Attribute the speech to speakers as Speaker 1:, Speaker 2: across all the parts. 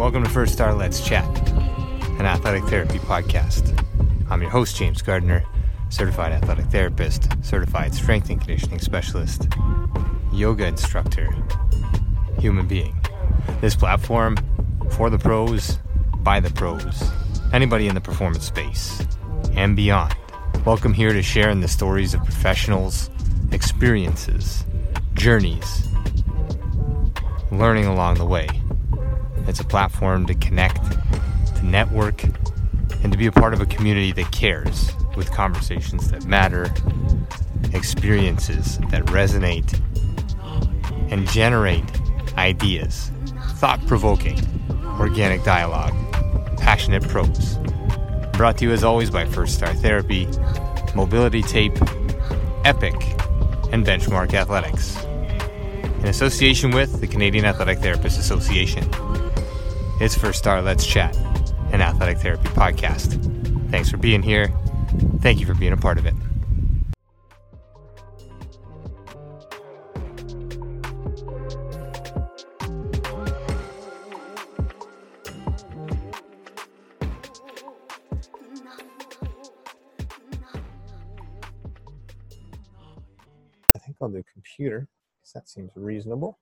Speaker 1: Welcome to First Star Let's Chat, an athletic therapy podcast. I'm your host, James Gardner, certified athletic therapist, certified strength and conditioning specialist, yoga instructor, human being. This platform, for the pros, by the pros, anybody in the performance space, and beyond. Welcome here to share in the stories of professionals, experiences, journeys, learning along the way. It's a platform to connect, to network, and to be a part of a community that cares with conversations that matter, experiences that resonate, and generate ideas, thought provoking, organic dialogue, passionate prose. Brought to you as always by First Star Therapy, Mobility Tape, Epic, and Benchmark Athletics. In association with the Canadian Athletic Therapists Association. It's First Star Let's Chat, an athletic therapy podcast. Thanks for being here. Thank you for being a part of it. I think I'll do computer because that seems reasonable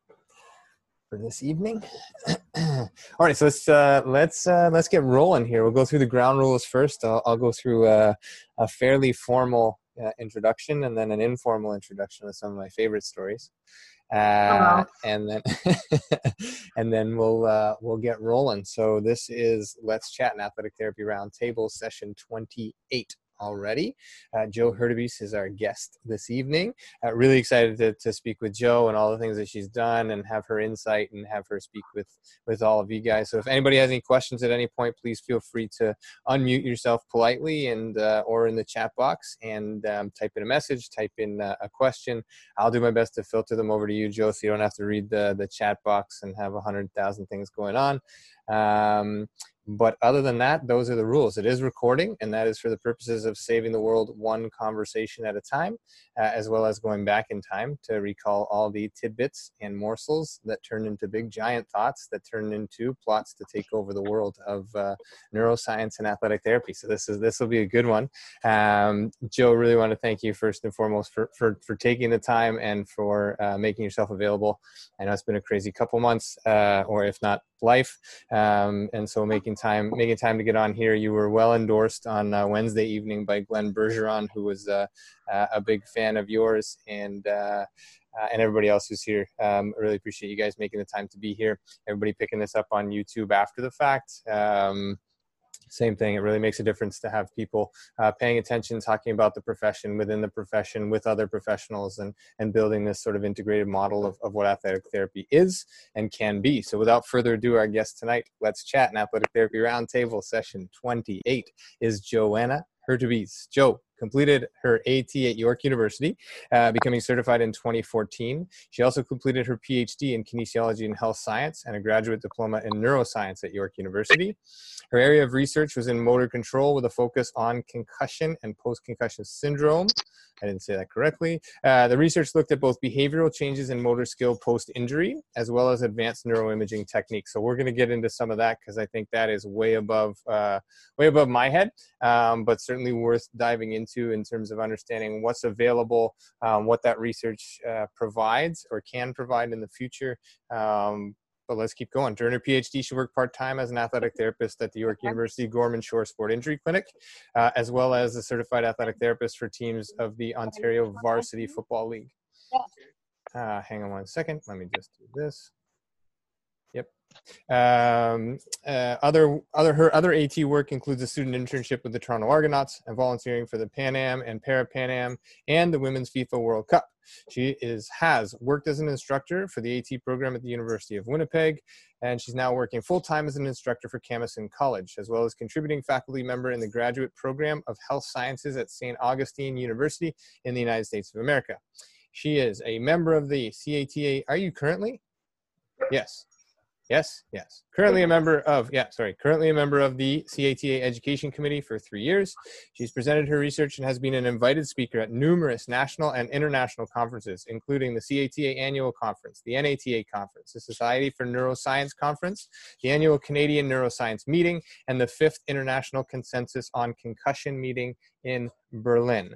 Speaker 1: for this evening. All right, so let's uh, let's uh, let's get rolling here. We'll go through the ground rules first. I'll, I'll go through a, a fairly formal uh, introduction and then an informal introduction of some of my favorite stories, uh, and then and then we'll uh, we'll get rolling. So this is Let's Chat an Athletic Therapy Roundtable session twenty eight already. Uh, Jo Hurtubise is our guest this evening. Uh, really excited to, to speak with Jo and all the things that she's done and have her insight and have her speak with, with all of you guys. So if anybody has any questions at any point, please feel free to unmute yourself politely and uh, or in the chat box and um, type in a message, type in uh, a question. I'll do my best to filter them over to you, Jo, so you don't have to read the, the chat box and have a hundred thousand things going on. Um, but other than that, those are the rules. It is recording, and that is for the purposes of saving the world one conversation at a time, uh, as well as going back in time to recall all the tidbits and morsels that turn into big giant thoughts that turn into plots to take over the world of uh, neuroscience and athletic therapy. So this is this will be a good one. Um, Jo, really want to thank you first and foremost for for, for taking the time and for uh, making yourself available. I know it's been a crazy couple months, uh, or if not life, um, and so making time making time to get on here. You were well endorsed on uh, Wednesday evening by Glenn Bergeron, who was uh, uh, a big fan of yours, and uh, uh, and everybody else who's here. Um, I really appreciate you guys making the time to be here. Everybody picking this up on YouTube after the fact. Um, same thing. It really makes a difference to have people uh, paying attention, talking about the profession within the profession with other professionals, and and building this sort of integrated model of, of what athletic therapy is and can be. So, without further ado, our guest tonight, let's chat. An athletic therapy roundtable session 28 is Joanna Hurtubise. Jo, completed her AT at York University, uh, becoming certified in 2014. She also completed her PhD in kinesiology and health science and a graduate diploma in neuroscience at York University. Her area of research was in motor control with a focus on concussion and post concussion syndrome. I didn't say that correctly. Uh, the research looked at both behavioral changes in motor skill post injury as well as advanced neuroimaging techniques. So we're going to get into some of that because I think that is way above uh, way above my head, um, but certainly worth diving into in terms of understanding what's available, um, what that research uh, provides or can provide in the future. Um, but let's keep going. During her PhD, she worked part time as an athletic therapist at the York University Gorman Shore Sport Injury Clinic, uh, as well as a certified athletic therapist for teams of the Ontario Varsity Football League. Uh, hang on one second. Let me just do this. Um, uh, other other her other AT work includes a student internship with the Toronto Argonauts and volunteering for the Pan Am and Para Pan Am and the Women's FIFA World Cup. She is has worked as an instructor for the AT program at the University of Winnipeg, and she's now working full time as an instructor for Camosun College, as well as contributing faculty member in the graduate program of health sciences at St. Augustine University in the United States of America. She is a member of the CATA. Are you currently? Yes. Yes, yes. Currently a member of, yeah, sorry, currently a member of the CATA Education Committee for three years. She's presented her research and has been an invited speaker at numerous national and international conferences, including the CATA Annual Conference, the NATA Conference, the Society for Neuroscience Conference, the Annual Canadian Neuroscience Meeting, and the Fifth International Consensus on Concussion Meeting in Berlin.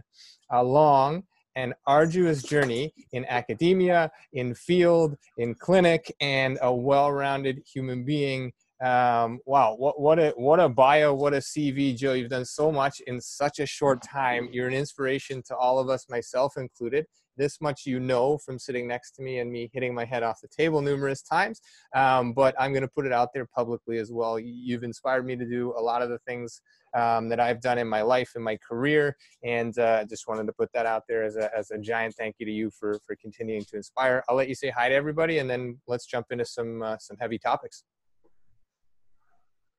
Speaker 1: Along an arduous journey in academia, in field, in clinic, and a well-rounded human being. Um, wow, what, what a what a bio, what a CV, Jo. You've done so much in such a short time. You're an inspiration to all of us, myself included this much you know from sitting next to me and me hitting my head off the table numerous times. Um, but I'm going to put it out there publicly as well. You've inspired me to do a lot of the things um, that I've done in my life and my career, and uh, just wanted to put that out there as a, as a giant thank you to you for for continuing to inspire. I'll let you say hi to everybody, and then let's jump into some uh, some heavy topics.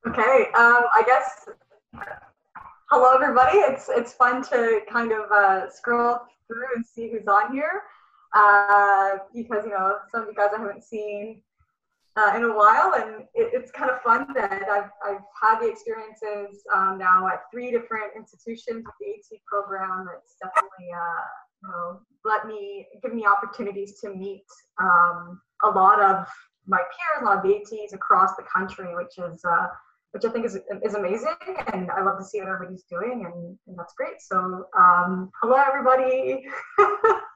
Speaker 2: Okay, um, I guess hello everybody. It's it's fun to kind of uh, scroll through and see who's on here uh, because you know some of you guys I haven't seen uh, in a while, and it, it's kind of fun that I've I've had the experiences um, now at three different institutions with the AT program. That's definitely uh, you know let me give me opportunities to meet um, a lot of my peers, a lot of ATs across the country, which is uh, which I think is, is amazing. And I love to see what everybody's doing, and, and that's great. So, um, hello, everybody.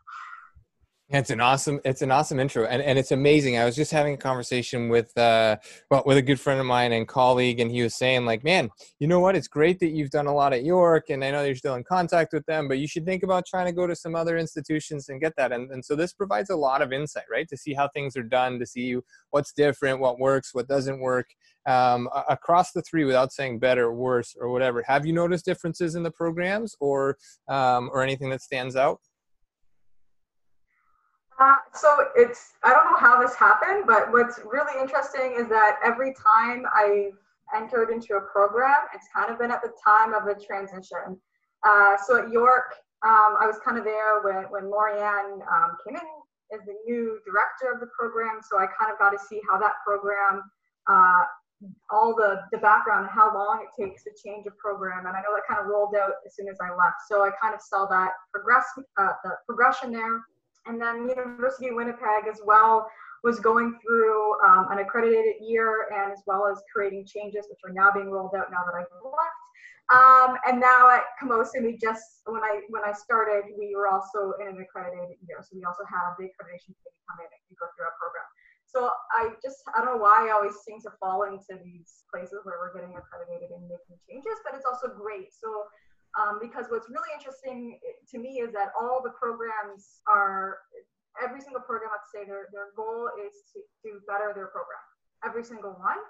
Speaker 1: It's an awesome, it's an awesome intro, and, and it's amazing. I was just having a conversation with, uh, well, with a good friend of mine and colleague, and he was saying, like, man, you know what? It's great that you've done a lot at York, and I know you're still in contact with them, but you should think about trying to go to some other institutions and get that. And and so this provides a lot of insight, right? To see how things are done, to see what's different, what works, what doesn't work, um, across the three, without saying better, worse, or whatever. Have you noticed differences in the programs, or um, or anything that stands out?
Speaker 2: Uh, so it's I don't know how this happened, but what's really interesting is that every time I've entered into a program, it's kind of been at the time of a transition. Uh, so at York, um, I was kind of there when when Lorianne um, came in as the new director of the program. So I kind of got to see how that program, uh, all the the background and how long it takes to change a program. And I know that kind of rolled out as soon as I left. So I kind of saw that progress, uh, the progression there and then University of Winnipeg as well was going through um, an accredited year and as well as creating changes which are now being rolled out now that I've left. Um, and now at Camosun, we just when I when I started, we were also in an accredited year, so we also have the accreditation committee come in and go through our program. So I just I don't know why I always seem to fall into these places where we're getting accredited and making changes, but it's also great. So um, because what's really interesting to me is that all the programs are every single program let's say their, their goal is to, to better their program every single one.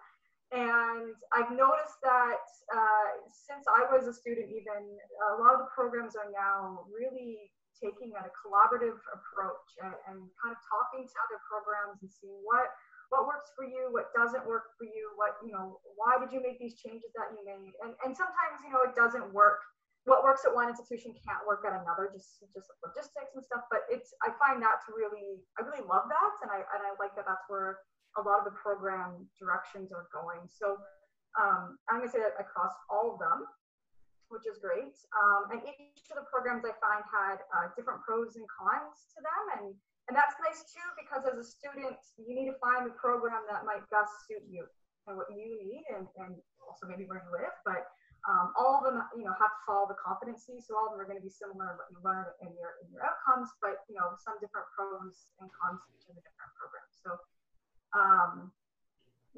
Speaker 2: And i've noticed that uh, since i was a student even a lot of the programs are now really taking a collaborative approach and, and kind of talking to other programs and seeing what what works for you what doesn't work for you what you know why did you make these changes that you made? And and sometimes you know it doesn't work what works at one institution can't work at another just just logistics and stuff but it's i find that to really i really love that and i and i like that that's where a lot of the program directions are going. So um, i'm to say that across all of them which is great. Um, and each of the programs i find had uh, different pros and cons to them and and that's nice too because as a student you need to find the program that might best suit you and what you need and, and also maybe where you live but um, all of them, you know, have to follow the competency. So all of them are going to be similar in what you learn in your in your outcomes, but you know, some different pros and cons to each of the different programs. So, um,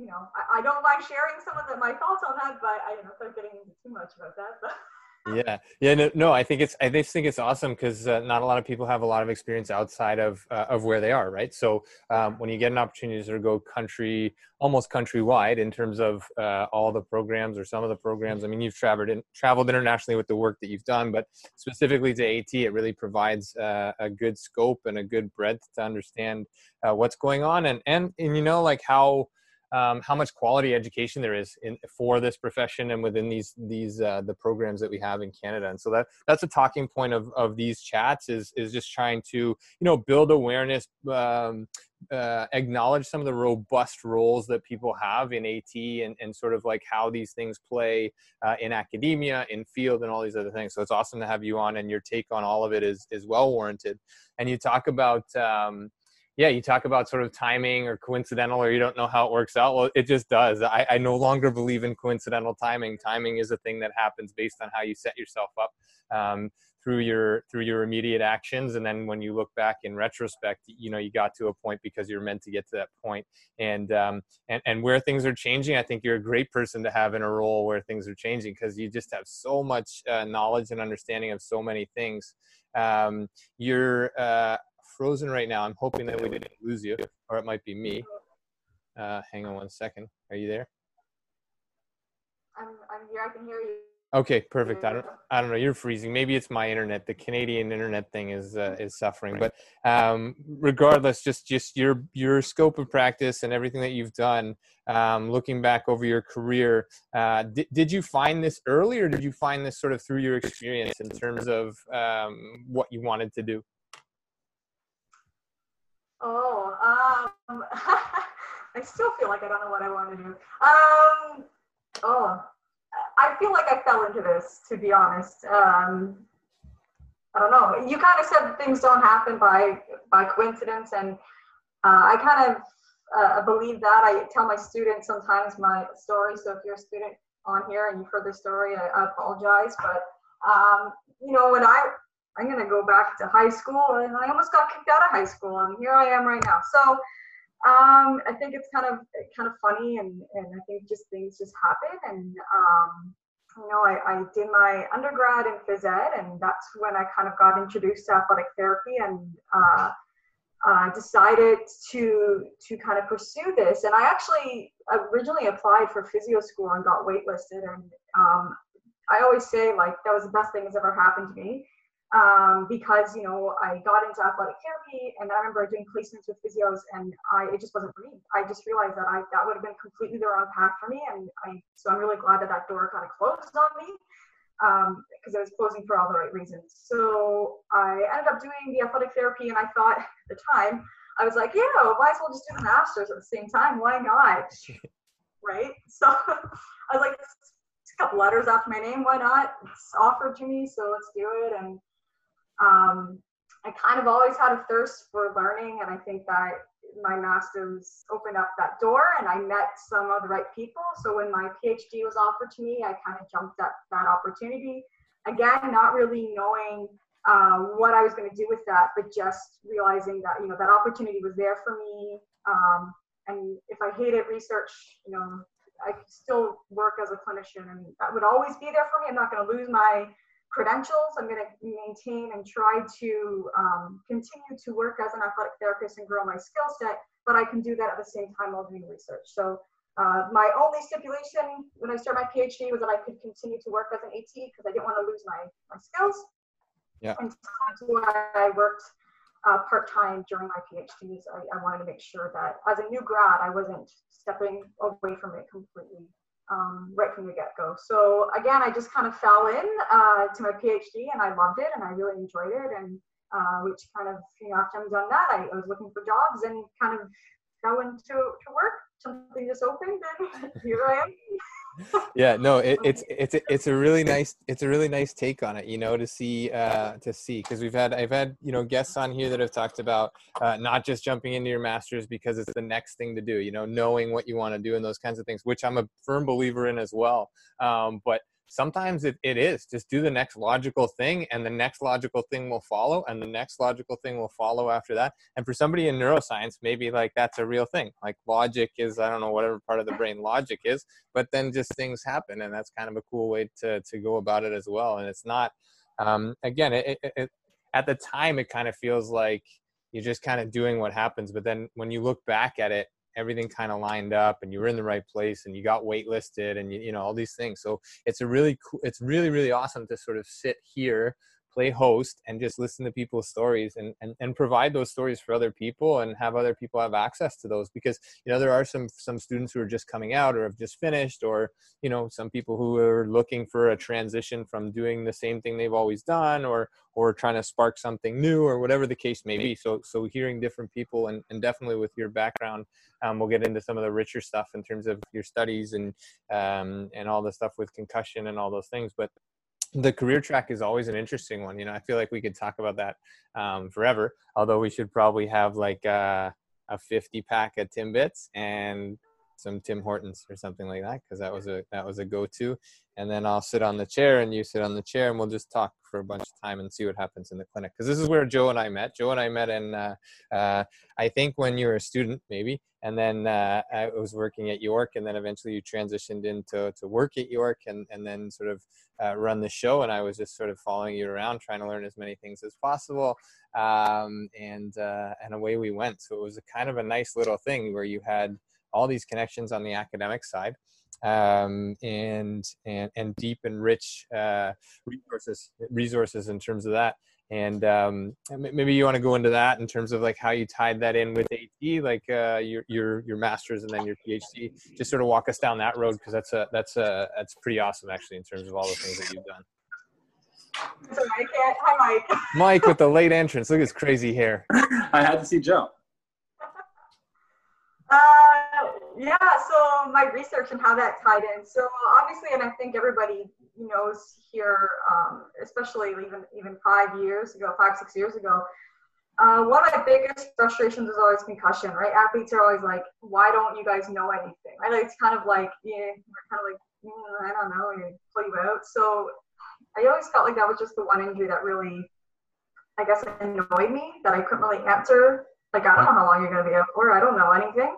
Speaker 2: you know, I, I, don't mind sharing some of the, my thoughts on that, but I don't know if I'm getting into too much about that. But
Speaker 1: yeah. Yeah no, no i think it's i think it's awesome because uh, not a lot of people have a lot of experience outside of uh, of where they are right? So um, when you get an opportunity to sort of go country almost countrywide in terms of uh, all the programs or some of the programs i mean you've traveled in, traveled internationally with the work that you've done but specifically to at it really provides uh, a good scope and a good breadth to understand uh, what's going on and and and you know like how um, how much quality education there is in for this profession and within these these uh, the programs that we have in Canada. And so that that's a talking point of of these chats is is just trying to you know build awareness, um, uh, acknowledge some of the robust roles that people have in AT and, and sort of like how these things play uh, in academia, in field, and all these other things. So it's awesome to have you on, and your take on all of it is is well warranted. And you talk about. Um, yeah, you talk about sort of timing or coincidental, or you don't know how it works out. Well, it just does. I, I no longer believe in coincidental timing. Timing is a thing that happens based on how you set yourself up. Um, through your through your immediate actions and then when you look back in retrospect you know you got to a point because you're meant to get to that point. and um and, and where things are changing i think you're a great person to have in a role where things are changing because you just have so much uh, knowledge and understanding of so many things um you're uh frozen right now i'm hoping that we didn't lose you or it might be me uh hang on one second are you there
Speaker 2: i'm, I'm here i can hear you
Speaker 1: Okay, perfect. I don't, I don't know. You're freezing. Maybe it's my internet. The Canadian internet thing is uh, is suffering. But um, regardless, just just your your scope of practice and everything that you've done. Um, looking back over your career, uh, did, did you find this early, or did you find this sort of through your experience in terms of um, what you wanted to do?
Speaker 2: Oh, um, I still feel like I don't know what I want to do. Um, oh, I feel like I fell into this, to be honest. Um, I don't know. You kind of said things don't happen by by coincidence, and uh, I kind of uh, believe that. I tell my students sometimes my story. So if you're a student on here and you've heard the story, I, I apologize. But um, you know, when I I'm gonna go back to high school, and I almost got kicked out of high school, and here I am right now. So um, I think it's kind of kind of funny, and and I think just things just happen, and um, you know, I, I did my undergrad in phys ed, and that's when I kind of got introduced to athletic therapy, and uh, uh, decided to to kind of pursue this. And I actually originally applied for physio school and got waitlisted, and um, I always say like that was the best thing that's ever happened to me um, because you know I got into athletic therapy, and I remember doing placements with physios, and I it just wasn't for me. I just realized that I that would have been completely the wrong path for me, and I so I'm really glad that that door kind of closed on me because um, it was closing for all the right reasons. So I ended up doing the athletic therapy, and I thought at the time I was like, yeah, might as well just do the masters at the same time. Why not? right? So I was like, it's a couple letters after my name. Why not? It's offered to me, so let's do it. And um, I kind of always had a thirst for learning, and I think that my master's opened up that door, and I met some of the right people. So when my PhD was offered to me, I kind of jumped at that opportunity. Again, not really knowing uh, what I was going to do with that, but just realizing that you know that opportunity was there for me. Um, and if I hated research, you know, I could still work as a clinician, and that would always be there for me. I'm not going to lose my credentials. I'm going to maintain and try to um, continue to work as an athletic therapist and grow my skill set, but I can do that at the same time while doing research. So uh, my only stipulation when I started my PhD was that I could continue to work as an AT because I didn't want to lose my, my skills.
Speaker 1: Yeah.
Speaker 2: And that's why I worked uh, part-time during my PhDs. I, I wanted to make sure that as a new grad, I wasn't stepping away from it completely um, right from the get-go. So again, I just kind of fell in uh, to my PhD and I loved it and I really enjoyed it. And uh, which kind of, you know, after I'm done that, I, I was looking for jobs and kind of fell into to work. Something just opened and here I am
Speaker 1: yeah no it, it's it's it's a really nice it's a really nice take on it you know to see uh to see because we've had i've had you know guests on here that have talked about uh, not just jumping into your masters because it's the next thing to do you know knowing what you want to do and those kinds of things which i'm a firm believer in as well um but sometimes it, it is. Just do the next logical thing and the next logical thing will follow and the next logical thing will follow after that. And for somebody in neuroscience maybe like that's a real thing. Like logic is i don't know whatever part of the brain logic is but then just things happen and that's kind of a cool way to to go about it as well. And it's not um, again it, it, it, at the time it kind of feels like you're just kind of doing what happens but then when you look back at it everything kind of lined up and you were in the right place and you got waitlisted and you, you know all these things. So it's a really cool it's really really awesome to sort of sit here play host and just listen to people's stories and, and and provide those stories for other people and have other people have access to those because you know there are some some students who are just coming out or have just finished or you know some people who are looking for a transition from doing the same thing they've always done or or trying to spark something new or whatever the case may be. So so hearing different people and, and definitely with your background um, we'll get into some of the richer stuff in terms of your studies and um, and all the stuff with concussion and all those things. But the career track is always an interesting one. You know, I feel like we could talk about that um, forever. Although we should probably have like uh, a 50 pack of Timbits and some Tim Hortons or something like that because that was a that was a go-to. And then I'll sit on the chair and you sit on the chair and we'll just talk for a bunch of time and see what happens in the clinic. Because this is where Jo and I met. Jo and I met in uh, uh, I think when you were a student maybe, and then uh, I was working at York, and then eventually you transitioned into to work at York, and and then sort of uh, run the show. And I was just sort of following you around, trying to learn as many things as possible. Um, and uh, and away we went. So it was a kind of a nice little thing where you had all these connections on the academic side um, and and and deep and rich uh, resources resources in terms of that and um, maybe you want to go into that in terms of like how you tied that in with AT, like uh, your your your master's and then your PhD. Just sort of walk us down that road because that's a that's a that's pretty awesome actually in terms of all the things that you've done.
Speaker 2: So Mike, hi Mike.
Speaker 1: Mike with the late entrance. Look at his crazy hair.
Speaker 3: I had to see Jo.
Speaker 2: Uh, yeah, so my research and how that tied in. So obviously, and I think everybody knows here, um, especially even even five years ago, five six years ago, uh, one of my biggest frustrations is always concussion. Right? Athletes are always like, "Why don't you guys know anything?" Right? Like, it's kind of like, yeah, we're kind of like, mm, I don't know, and pull you out. So I always felt like that was just the one injury that really, I guess, annoyed me that I couldn't really answer like, I don't know how long you're going to be out for. I don't know anything.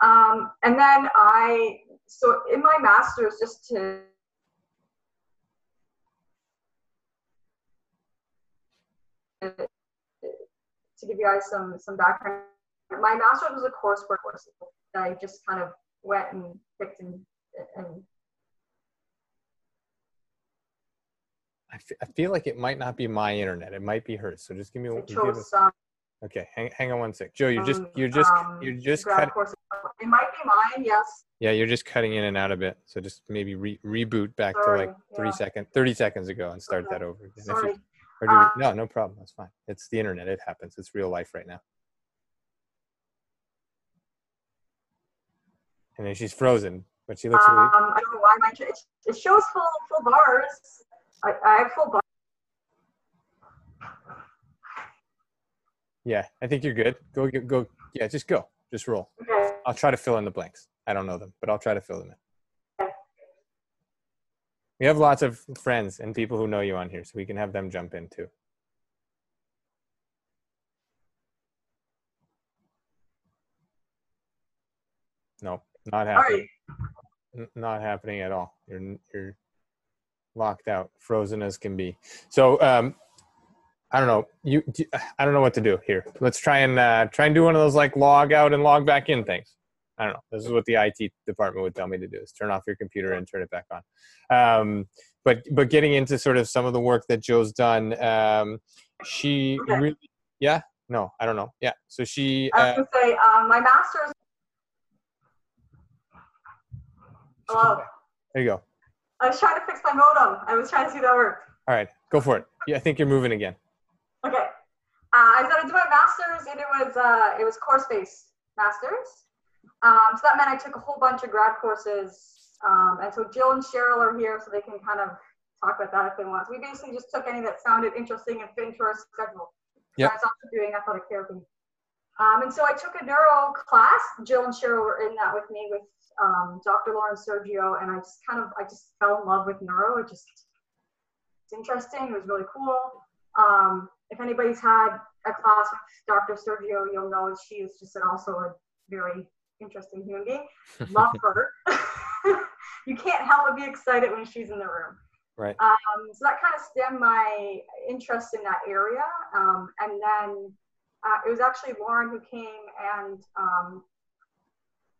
Speaker 2: Um, and then I, so in my master's, just to, to give you guys some, some background, my master's was a coursework course that I just kind of went and picked and, and
Speaker 1: I, f- I feel like it might not be my internet. It might be hers. So just give me.
Speaker 2: I
Speaker 1: Give
Speaker 2: chose
Speaker 1: us,
Speaker 2: some
Speaker 1: okay, hang, hang on one sec, Jo. You're just
Speaker 2: um,
Speaker 1: you're just
Speaker 2: um,
Speaker 1: you're just cut.
Speaker 2: It might be mine, yes.
Speaker 1: yeah you're just cutting in and out a bit. So just maybe re- reboot back
Speaker 2: Sorry,
Speaker 1: to like three
Speaker 2: yeah.
Speaker 1: second, thirty seconds ago and start
Speaker 2: Okay.
Speaker 1: that over again. If you- or do we-
Speaker 2: Uh,
Speaker 1: no, no problem. That's fine. It's the internet. It happens. It's real life right now. And then she's frozen, but she looks
Speaker 2: Um,
Speaker 1: really.
Speaker 2: I don't know why my it, it shows full full bars. I, I have full bars.
Speaker 1: Yeah, I think you're good. Go, go, go. Yeah, just go. Just roll.
Speaker 2: Okay.
Speaker 1: I'll try to fill in the blanks. I don't know them, but I'll try to fill them in.
Speaker 2: Okay.
Speaker 1: We have lots of friends and people who know you on here, so we can have them jump in too. Nope, not happening. N- Not happening at all. You're you're locked out, frozen as can be. So um, I don't know. You do- I don't know what to do here. Let's try and uh, try and do one of those like log out and log back in things. I don't know. This is what the IT department would tell me to do: is turn off your computer and turn it back on. Um, but but getting into sort of some of the work that Jo's done, um, she
Speaker 2: Okay.
Speaker 1: really, yeah, no, I don't know, yeah. So she,
Speaker 2: I was
Speaker 1: uh,
Speaker 2: gonna say um, my master's. Hello.
Speaker 1: there you go.
Speaker 2: I was trying to fix my modem. I was trying to see if that worked.
Speaker 1: All right, go for it. Yeah, I think you're moving again.
Speaker 2: Uh, I started doing my master's, and it was uh, it was course based masters. Um, so that meant I took a whole bunch of grad courses. Um, and so Jill and Cheryl are here, so they can kind of talk about that if they want. So we basically just took any that sounded interesting and fit into our schedule.
Speaker 1: Yep.
Speaker 2: I was also doing athletic therapy. Um, and so I took a neuro class. Jill and Cheryl were in that with me with um, Dr. Lauren Sergio, and I just kind of I just fell in love with neuro. It just it's interesting. It was really cool. Um, if anybody's had a class with Dr. Sergio, you'll know she is just an, also a very interesting human being. Love her. you can't help but be excited when she's in the room.
Speaker 1: Right.
Speaker 2: Um, so that kind of stemmed my interest in that area. Um, and then uh, it was actually Lauren who came and um,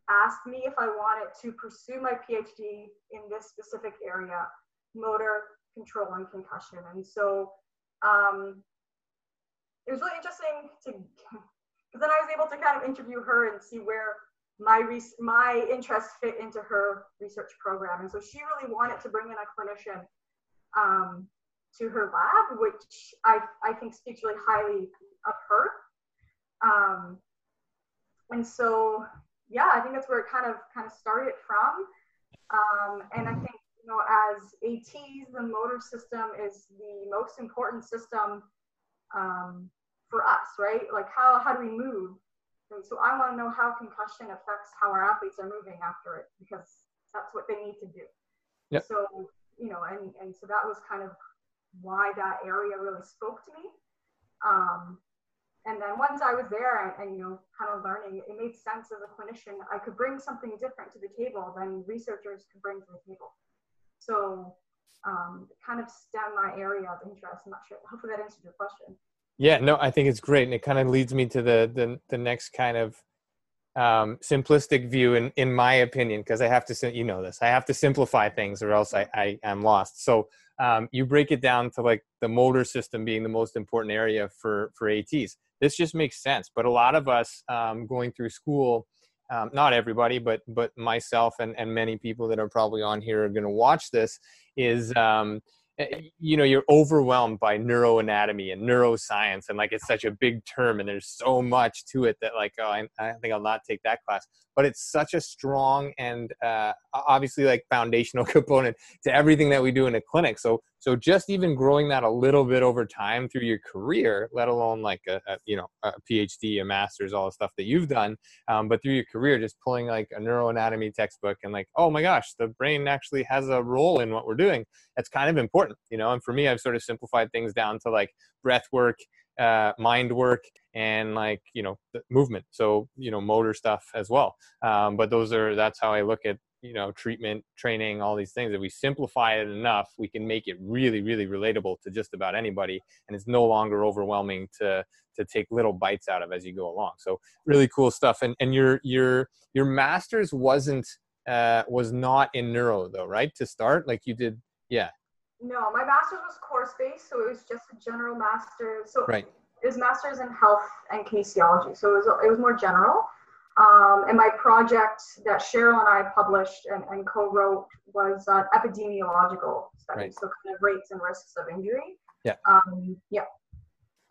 Speaker 2: asked me if I wanted to pursue my PhD in this specific area, motor control and concussion. And so um, it was really interesting to because then I was able to kind of interview her and see where my res- my interests fit into her research program. And so she really wanted to bring in a clinician um, to her lab, which I, I think speaks really highly of her. Um, and so, yeah, I think that's where it kind of kind of started from. Um, and I think you know, as ATs, the motor system is the most important system um, for us, right? Like how how do we move? And so I want to know how concussion affects how our athletes are moving after it because that's what they need to do.
Speaker 1: Yep.
Speaker 2: So you know, and and so that was kind of why that area really spoke to me. Um, and then once I was there and, and, you know kind of learning, it made sense as a clinician. I could bring something different to the table than researchers could bring to the table. So um, kind of stem my area of interest. I'm not sure. Hopefully that answered your question.
Speaker 1: Yeah, no, I think it's great, and it kind of leads me to the the, the next kind of um, simplistic view, in in my opinion, because I have to, you know, this, I have to simplify things, or else I I am lost. So um, you break it down to like the motor system being the most important area for for ATs. This just makes sense. But a lot of us um, going through school, um, not everybody, but but myself and and many people that are probably on here are going to watch this is um, you know you're overwhelmed by neuroanatomy and neuroscience and like it's such a big term and there's so much to it that like oh I, I think I'll not take that class. But it's such a strong and uh, obviously like foundational component to everything that we do in a clinic. So so just even growing that a little bit over time through your career let alone like a, a you know a phd a master's all the stuff that you've done um, but through your career just pulling like a neuroanatomy textbook and like oh my gosh the brain actually has a role in what we're doing that's kind of important you know? And for me i've sort of simplified things down to like breath work uh, mind work and like you know movement so you know motor stuff as well um, but those are that's how i look at you know treatment training all these things if we simplify it enough we can make it really really relatable to just about anybody and it's no longer overwhelming to to take little bites out of as you go along so really cool stuff and and your your your masters wasn't uh was not in neuro though right to start like you did yeah
Speaker 2: no, my master's was course based, so it was just a general master's. So
Speaker 1: right.
Speaker 2: it was master's in health and kinesiology, so it was it was more general. Um, and my project that Cheryl and I published and, and co-wrote was an epidemiological study, right. so kind of rates and risks of injury.
Speaker 1: Yeah.
Speaker 2: Um, yeah.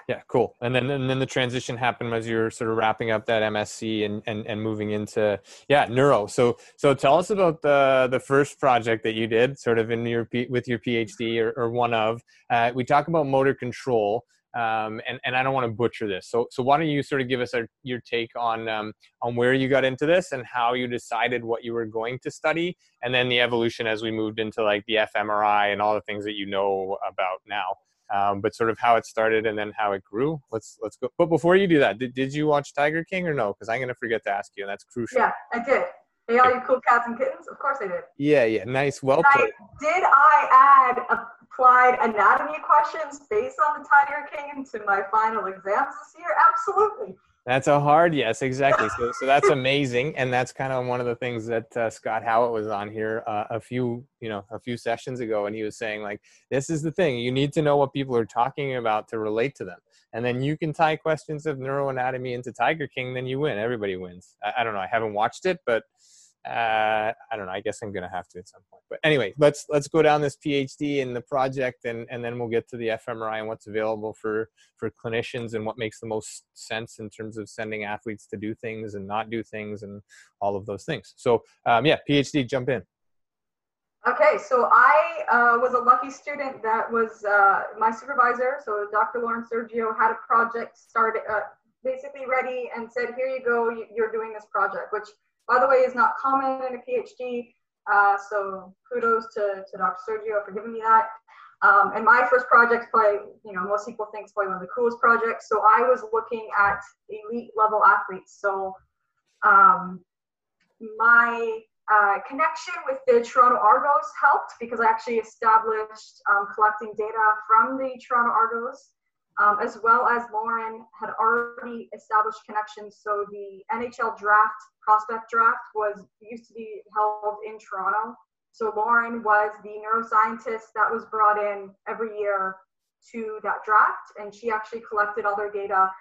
Speaker 1: Yeah, cool. And then and then the transition happened as you're sort of wrapping up that MSc and, and and moving into yeah neuro. So so tell us about the the first project that you did, sort of in your with your PhD or, or one of. Uh, we talk about motor control, um, and and I don't want to butcher this. So so why don't you sort of give us our, your take on um, on where you got into this and how you decided what you were going to study, and then the evolution as we moved into like the fMRI and all the things that you know about now um, but sort of how it started and then how it grew. Let's let's go. But before you do that, did, did you watch Tiger King or no? Because I'm gonna forget to ask you, and that's crucial.
Speaker 2: Yeah, I did. Hey, all you cool cats and kittens? Of course I did.
Speaker 1: Yeah, yeah, nice, well played.
Speaker 2: did I add applied anatomy questions based on the Tiger King into my final exams this year? Absolutely.
Speaker 1: That's a hard yes, exactly. So, so that's amazing, and that's kind of one of the things that uh, Scott Howitt was on here uh, a few, you know, a few sessions ago, and he was saying like, this is the thing: you need to know what people are talking about to relate to them, and then you can tie questions of neuroanatomy into Tiger King, then you win. Everybody wins. I, I don't know. I haven't watched it, but uh, I don't know. I guess I'm gonna have to at some point. But anyway, let's let's go down this PhD and the project, and and then we'll get to the fMRI and what's available for for clinicians and what makes the most sense in terms of sending athletes to do things and not do things and all of those things. So um, yeah, PhD, jump in.
Speaker 2: Okay, so I uh, was a lucky student that was uh, my supervisor. So Dr. Lauren Sergio had a project started, uh, basically ready, and said, "Here you go, you're doing this project," which by the way, is not common in a PhD. Uh, so kudos to, to Dr. Sergio for giving me that. Um, and my first project, probably, you know, most people think it's probably one of the coolest projects. So I was looking at elite level athletes. So um, my uh, connection with the Toronto Argos helped because I actually established um, collecting data from the Toronto Argos um, as well as Lauren had already established connections. So the NHL draft, prospect draft, was used to be held in Toronto. So Lauren was the neuroscientist that was brought in every year to that draft, and she actually collected all their data,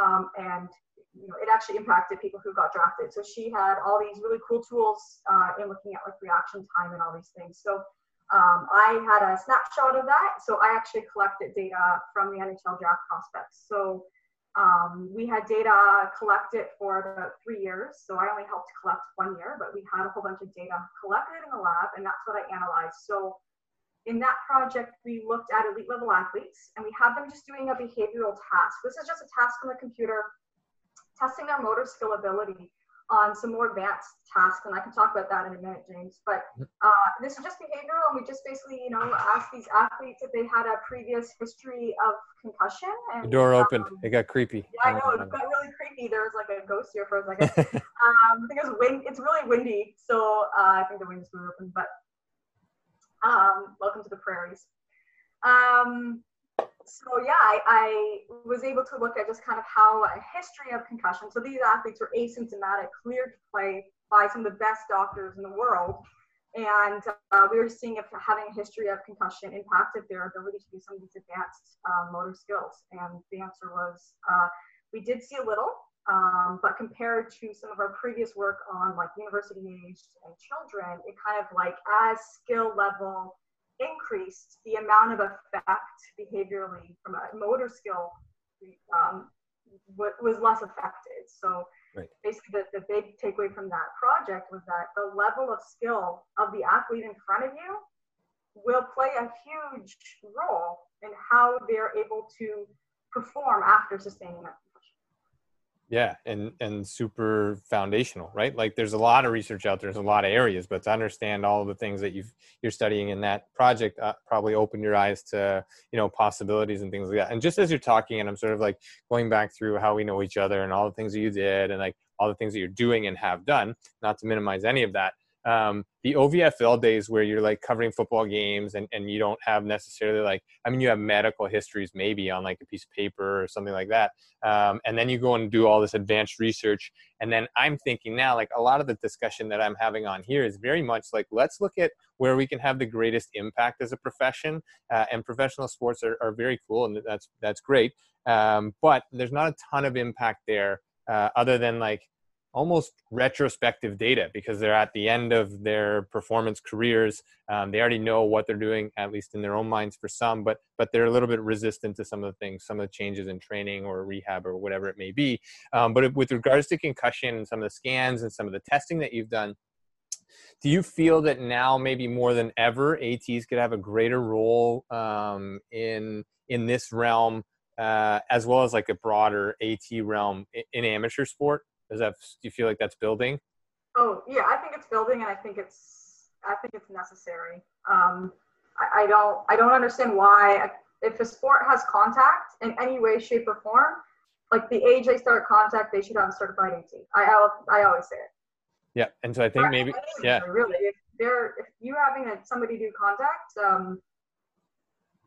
Speaker 2: um, and you know, it actually impacted people who got drafted. So she had all these really cool tools uh, in looking at like reaction time and all these things. So um, I had a snapshot of that. So I actually collected data from the NHL draft prospects. So um, we had data collected for about three years. So I only helped collect one year, but we had a whole bunch of data collected in the lab, and that's what I analyzed. So in that project, we looked at elite level athletes and we had them just doing a behavioral task. This is just a task on the computer testing their motor skill ability on some more advanced tasks, and I can talk about that in a minute, James. But uh, this is just behavioral, and we just basically, you know, asked these athletes if they had a previous history of concussion. And,
Speaker 1: the door opened. Um, it got creepy.
Speaker 2: Yeah, I know. It got really creepy. There was like a ghost here for a second. um, I think it was wind. It's really windy, so uh, I think the windows were open. But um, welcome to the prairies. Um, so yeah, I, I, was able to look at just kind of how a history of concussion. So these athletes were asymptomatic, cleared to play by some of the best doctors in the world, and uh, we were seeing if having a history of concussion impacted their ability to do some of these advanced um, motor skills. And the answer was uh, we did see a little, um, but compared to some of our previous work on like university aged and children, it kind of like as skill level increased the amount of effect behaviorally from a motor skill um, was less affected. So right. basically, the, the big takeaway from that project was that the level of skill of the athlete in front of you will play a huge role in how they're able to perform after sustaining that
Speaker 1: yeah and and super foundational right? Like there's a lot of research out there there's a lot of areas but to understand all the things that you've you're studying in that project uh, probably open your eyes to you know possibilities and things like that. And just as you're talking and i'm sort of like going back through how we know each other and all the things that you did and like all the things that you're doing and have done not to minimize any of that um, the OVFL days where you're like covering football games and, and you don't have necessarily like, I mean, you have medical histories maybe on like a piece of paper or something like that. Um, and then you go and do all this advanced research. And then I'm thinking now, like a lot of the discussion that I'm having on here is very much like, let's look at where we can have the greatest impact as a profession. Uh, and professional sports are, are very cool and that's, that's great. Um, but there's not a ton of impact there uh, other than like, almost retrospective data because they're at the end of their performance careers. Um, they already know what they're doing, at least in their own minds for some, but but they're a little bit resistant to some of the things, some of the changes in training or rehab or whatever it may be. Um, but with regards to concussion and some of the scans and some of the testing that you've done, do you feel that now maybe more than ever ATs could have a greater role um, in in this realm uh, as well as like a broader AT realm in, in amateur sport? Does that do you feel like that's building?
Speaker 2: Oh yeah, I think it's building, and I think it's I think it's necessary. Um, I, I don't I don't understand why if a sport has contact in any way, shape, or form, like the age they start contact, they should have a certified AT. I I always say it.
Speaker 1: Yeah, and so I think maybe yeah,
Speaker 2: really, if they're if you having a, somebody do contact, um,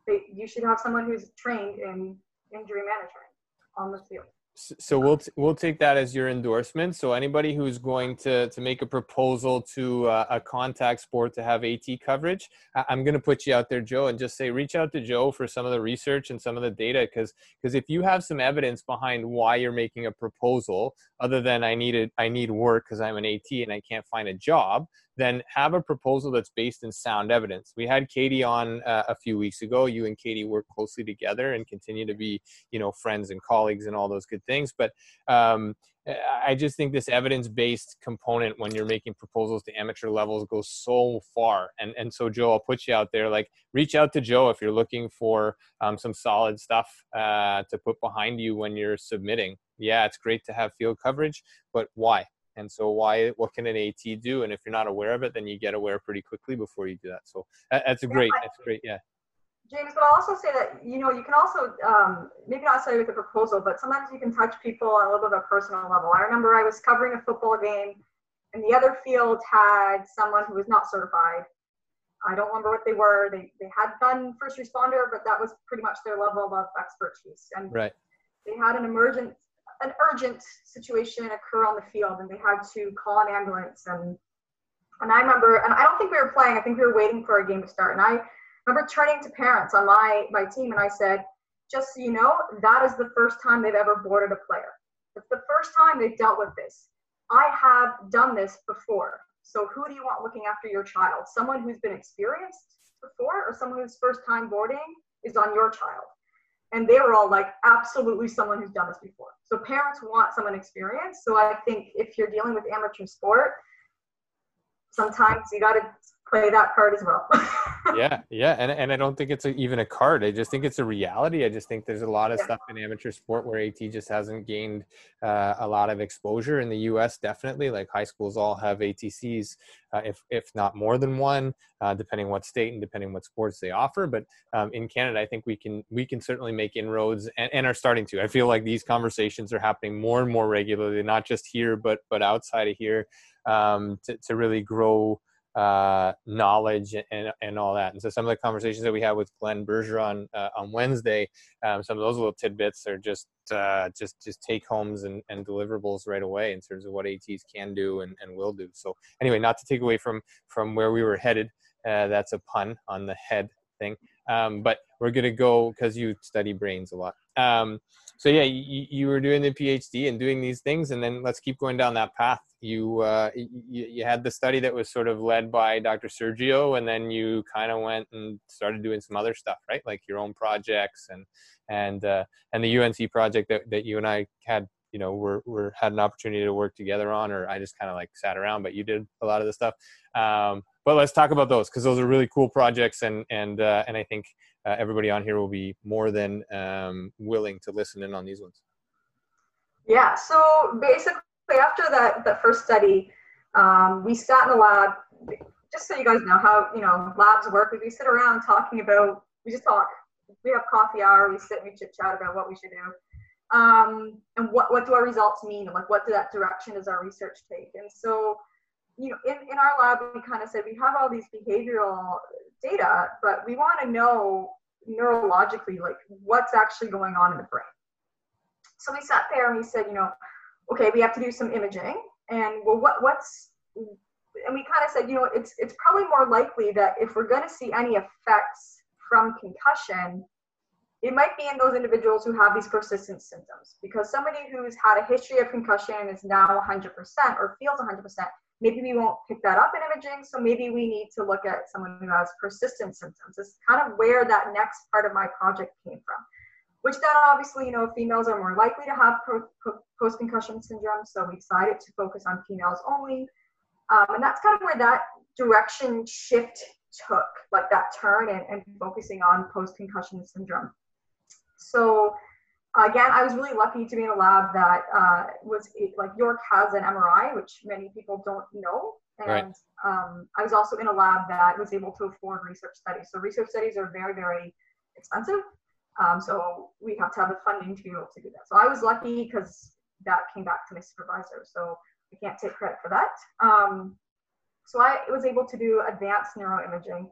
Speaker 2: they, you should have someone who's trained in injury management on the field
Speaker 1: so we'll t- we'll take that as your endorsement. So anybody who's going to to make a proposal to uh, a contact sport to have AT coverage, I- am going to put you out there, Jo, and just say reach out to Jo for some of the research and some of the data, because because if you have some evidence behind why you're making a proposal, other than I need it, I need work because I'm an AT and I can't find a job, then have a proposal that's based in sound evidence. We had Katie on uh, a few weeks ago. You and Katie work closely together and continue to be, you know, friends and colleagues and all those good things. But um, I just think this evidence-based component when you're making proposals to amateur levels goes so far. And and so Jo, I'll put you out there. Like, reach out to Jo if you're looking for um, some solid stuff uh, to put behind you when you're submitting. Yeah, it's great to have field coverage, but why? And so, why? What can an AT do? And if you're not aware of it, then you get aware pretty quickly before you do that. So that's a great. That's great. Yeah.
Speaker 2: James, but I'll also say that you know you can also um, maybe not say with a proposal, but sometimes you can touch people on a little bit of a personal level. I remember I was covering a football game, and the other field had someone who was not certified. I don't remember what they were. They they had done first responder, but that was pretty much their level of expertise. And
Speaker 1: right.
Speaker 2: they had an emergent an urgent situation occur on the field and they had to call an ambulance and and I remember and I don't think we were playing I think we were waiting for a game to start and I remember turning to parents on my my team and I said, just so you know, that is the first time they've ever boarded a player. It's the first time they've dealt with this. I have done this before. So who do you want looking after your child? Someone who's been experienced before or someone whose first time boarding is on your child? And they were all like, absolutely someone who's done this before. So parents want someone experienced. So I think if you're dealing with amateur sport, sometimes you got to play that card as well.
Speaker 1: yeah, yeah, and and I don't think it's a, even a card. I just think it's a reality. I just think there's a lot of yeah. stuff in amateur sport where AT just hasn't gained uh, a lot of exposure in the U.S. Definitely, like high schools all have ATCs, uh, if if not more than one, uh, depending what state and depending what sports they offer. But um, in Canada, I think we can we can certainly make inroads and, and are starting to. I feel like these conversations are happening more and more regularly, not just here but but outside of here, um, to to really grow uh, knowledge and, and all that. And so some of the conversations that we had with Glenn Bergeron uh, on Wednesday, um, some of those little tidbits are just uh, just just take homes and, and deliverables right away in terms of what ATs can do and, and will do. So anyway, not to take away from from where we were headed. Uh, that's a pun on the head thing. Um, but we're gonna go because you study brains a lot. Um, so yeah, you, you were doing the PhD and doing these things, and then let's keep going down that path. You, uh, you you had the study that was sort of led by Dr. Sergio, and then you kind of went and started doing some other stuff, right? Like your own projects and and uh, and the UNC project that, that you and I had, you know, were, were had an opportunity to work together on, or I just kind of like sat around, but you did a lot of the stuff. Um, but let's talk about those because those are really cool projects, and and uh, and I think uh, everybody on here will be more than um, willing to listen in on these ones.
Speaker 2: Yeah. So basically, after that that first study, um, we sat in the lab. Just so you guys know how you know labs work, we sit around talking about. We just talk. We have coffee hour. We sit and we chit chat about what we should do, um, and what what do our results mean, and like what do that direction does our research take? And so you know, in, in our lab, we kind of said we have all these behavioral data, but we want to know neurologically, like what's actually going on in the brain. So we sat there and we said, you know, okay, we have to do some imaging, and well, what what's and we kind of said, you know, it's it's probably more likely that if we're going to see any effects from concussion, it might be in those individuals who have these persistent symptoms. Because somebody who's had a history of concussion is now 100% or feels 100%, maybe we won't pick that up in imaging. So maybe we need to look at someone who has persistent symptoms. It's kind of where that next part of my project came from. Which then obviously, you know, females are more likely to have post concussion syndrome. So we decided to focus on females only. Um, and that's kind of where that direction shift took, like that turn and, and focusing on post concussion syndrome. So again, I was really lucky to be in a lab that uh, was like York has an MRI, which many people don't know. And right. um, I was also in a lab that was able to afford research studies. So research studies are very, very expensive. Um, so we have to have the funding to be able to do that. So I was lucky because that came back to my supervisor. So I can't take credit for that. Um, so I was able to do advanced neuroimaging,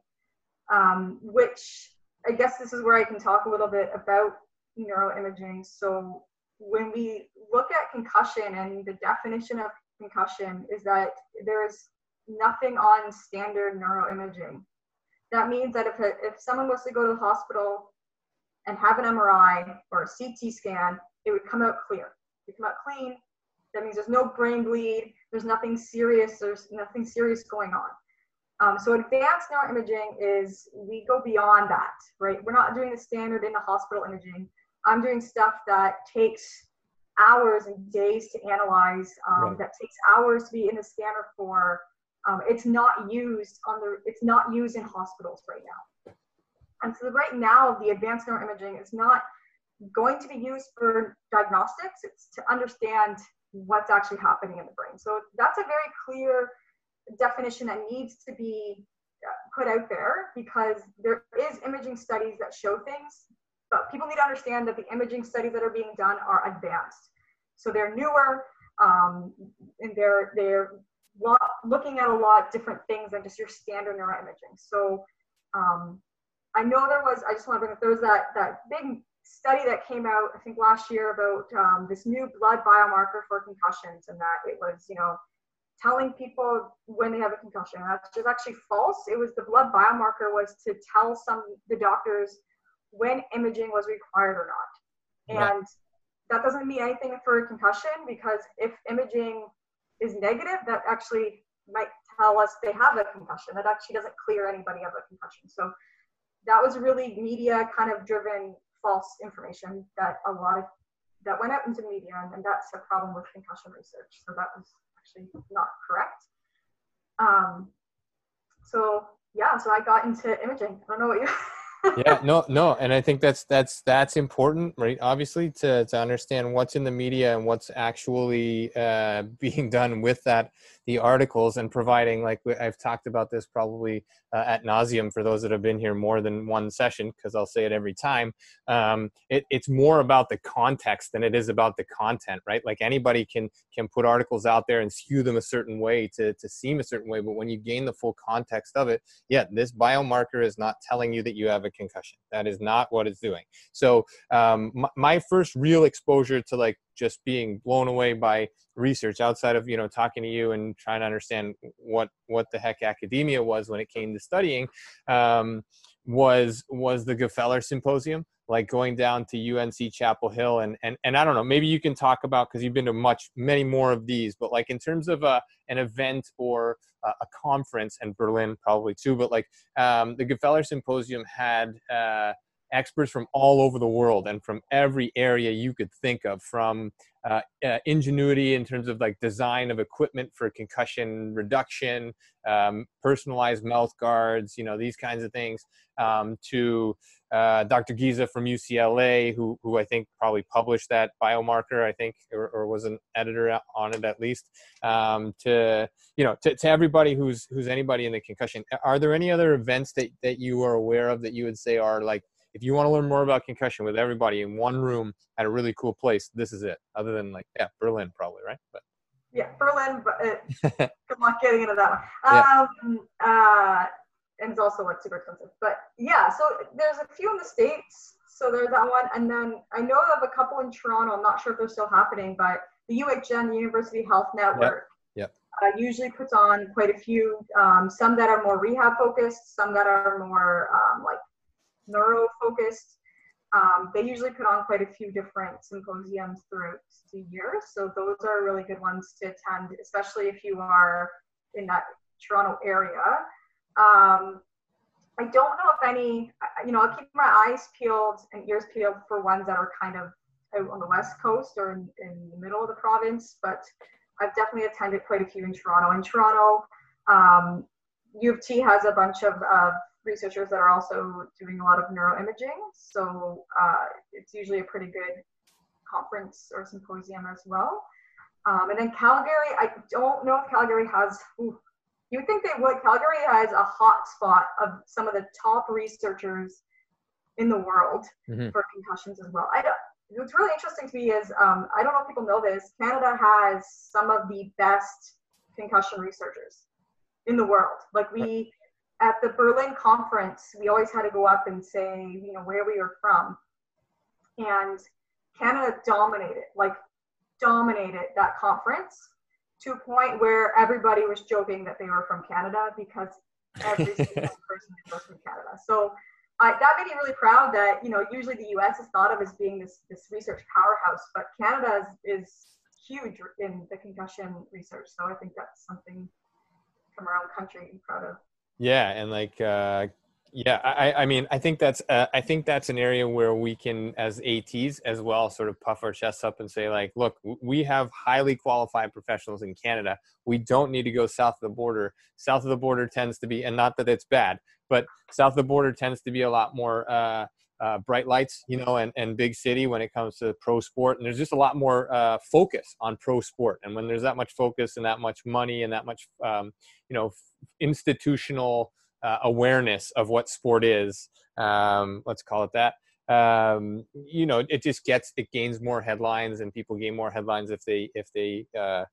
Speaker 2: um, which I guess this is where I can talk a little bit about neuroimaging. So when we look at concussion and the definition of concussion is that there is nothing on standard neuroimaging. That means that if, a, if someone was to go to the hospital and have an MRI or a CT scan, it would come out clear. Would come out clean. That means there's no brain bleed. There's nothing serious. There's nothing serious going on. Um, so advanced neuroimaging is we go beyond that, right? We're not doing the standard in the hospital imaging. I'm doing stuff that takes hours and days to analyze, um, right. that takes hours to be in the scanner for. Um, it's not used on the. It's not used in hospitals right now. And so right now, the advanced neuroimaging is not going to be used for diagnostics. It's to understand what's actually happening in the brain. So that's a very clear definition that needs to be uh, put out there because there is imaging studies that show things but people need to understand that the imaging studies that are being done are advanced. So they're newer um, and they're, they're looking at a lot different things than just your standard neuroimaging. So um, I know there was, I just want to bring up, there was that, that big study that came out, I think last year about um, this new blood biomarker for concussions and that it was, you know, telling people when they have a concussion. That's just actually false. It was the blood biomarker was to tell some the doctors when imaging was required or not. And that doesn't mean anything for a concussion because if imaging is negative, that actually might tell us they have a concussion. That actually doesn't clear anybody of a concussion. So that was really media kind of driven false information that a lot of that went out into media and, and that's a problem with concussion research. So that was actually not correct. Um, so yeah, so I got into imaging. I don't know what you
Speaker 1: yeah no no and i think that's that's that's important right obviously to to understand what's in the media and what's actually uh, being done with that the articles and providing like i've talked about this probably uh, at nauseum for those that have been here more than one session because i'll say it every time um, it, it's more about the context than it is about the content right? Like anybody can can put articles out there and skew them a certain way to to seem a certain way but when you gain the full context of it yeah this biomarker is not telling you that you have a concussion. That is not what it's doing. So um, my, my first real exposure to like just being blown away by research outside of you know talking to you and trying to understand what what the heck academia was when it came to studying um, was was the Gfeller Symposium, like going down to UNC Chapel Hill and and and I don't know, maybe you can talk about because you've been to much many more of these, but like in terms of a an event or a, a conference in Berlin probably too, but like um, the Gfeller Symposium had. Uh, experts from all over the world and from every area you could think of from uh, uh, ingenuity in terms of like design of equipment for concussion reduction um, personalized mouth guards you know these kinds of things um, to uh, dr giza from ucla who, who i think probably published that biomarker i think or, or was an editor on it at least um, to you know to, to everybody who's who's anybody in the concussion are there any other events that, that you are aware of that you would say are like if you want to learn more about concussion with everybody in one room at a really cool place, this is it. Other than like, yeah, Berlin probably, right? But
Speaker 2: yeah, Berlin. But uh, good luck getting into that one. Yeah. Um, uh, and it's also like super expensive. But yeah, so there's a few in the states. So there's that one, and then I know of a couple in Toronto. I'm not sure if they're still happening, but the UHN, the University Health Network.
Speaker 1: Yep.
Speaker 2: Uh, usually puts on quite a few, um, some that are more rehab focused, some that are more um, like neuro focused. Um, they usually put on quite a few different symposiums throughout the year. So those are really good ones to attend, especially if you are in that Toronto area. Um, I don't know if any, you know, I'll keep my eyes peeled and ears peeled for ones that are kind of out on the west coast or in, in the middle of the province, but I've definitely attended quite a few in Toronto. In Toronto, um, U of T has a bunch of, of researchers that are also doing a lot of neuroimaging. So uh, it's usually a pretty good conference or symposium as well. Um, and then Calgary, I don't know if Calgary has, ooh, you think they would. Calgary has a hot spot of some of the top researchers in the world mm-hmm. for concussions as well. I don't, what's really interesting to me is um, I don't know if people know this. Canada has some of the best concussion researchers in the world. Like we at the Berlin conference, we always had to go up and say, you know, where we were from. And Canada dominated, like dominated that conference to a point where everybody was joking that they were from Canada because every single person was from Canada. So I, that made me really proud that, you know, usually the US is thought of as being this, this research powerhouse, but Canada is, is huge in the concussion research. So I think that's something from our own country to be proud of.
Speaker 1: Yeah, and like uh, yeah, I, I mean, I think that's uh, I think that's an area where we can, as ATs as well, sort of puff our chests up and say, like, look, we have highly qualified professionals in Canada. We don't need to go south of the border. South of the border tends to be, and not that it's bad, but south of the border tends to be a lot more uh, uh, bright lights, you know, and, and big city when it comes to pro sport. And there's just a lot more uh, focus on pro sport. And when there's that much focus and that much money and that much, um, you know, institutional uh, awareness of what sport is, um, let's call it that. Um, you know, it just gets it gains more headlines, and people gain more headlines if they if they uh,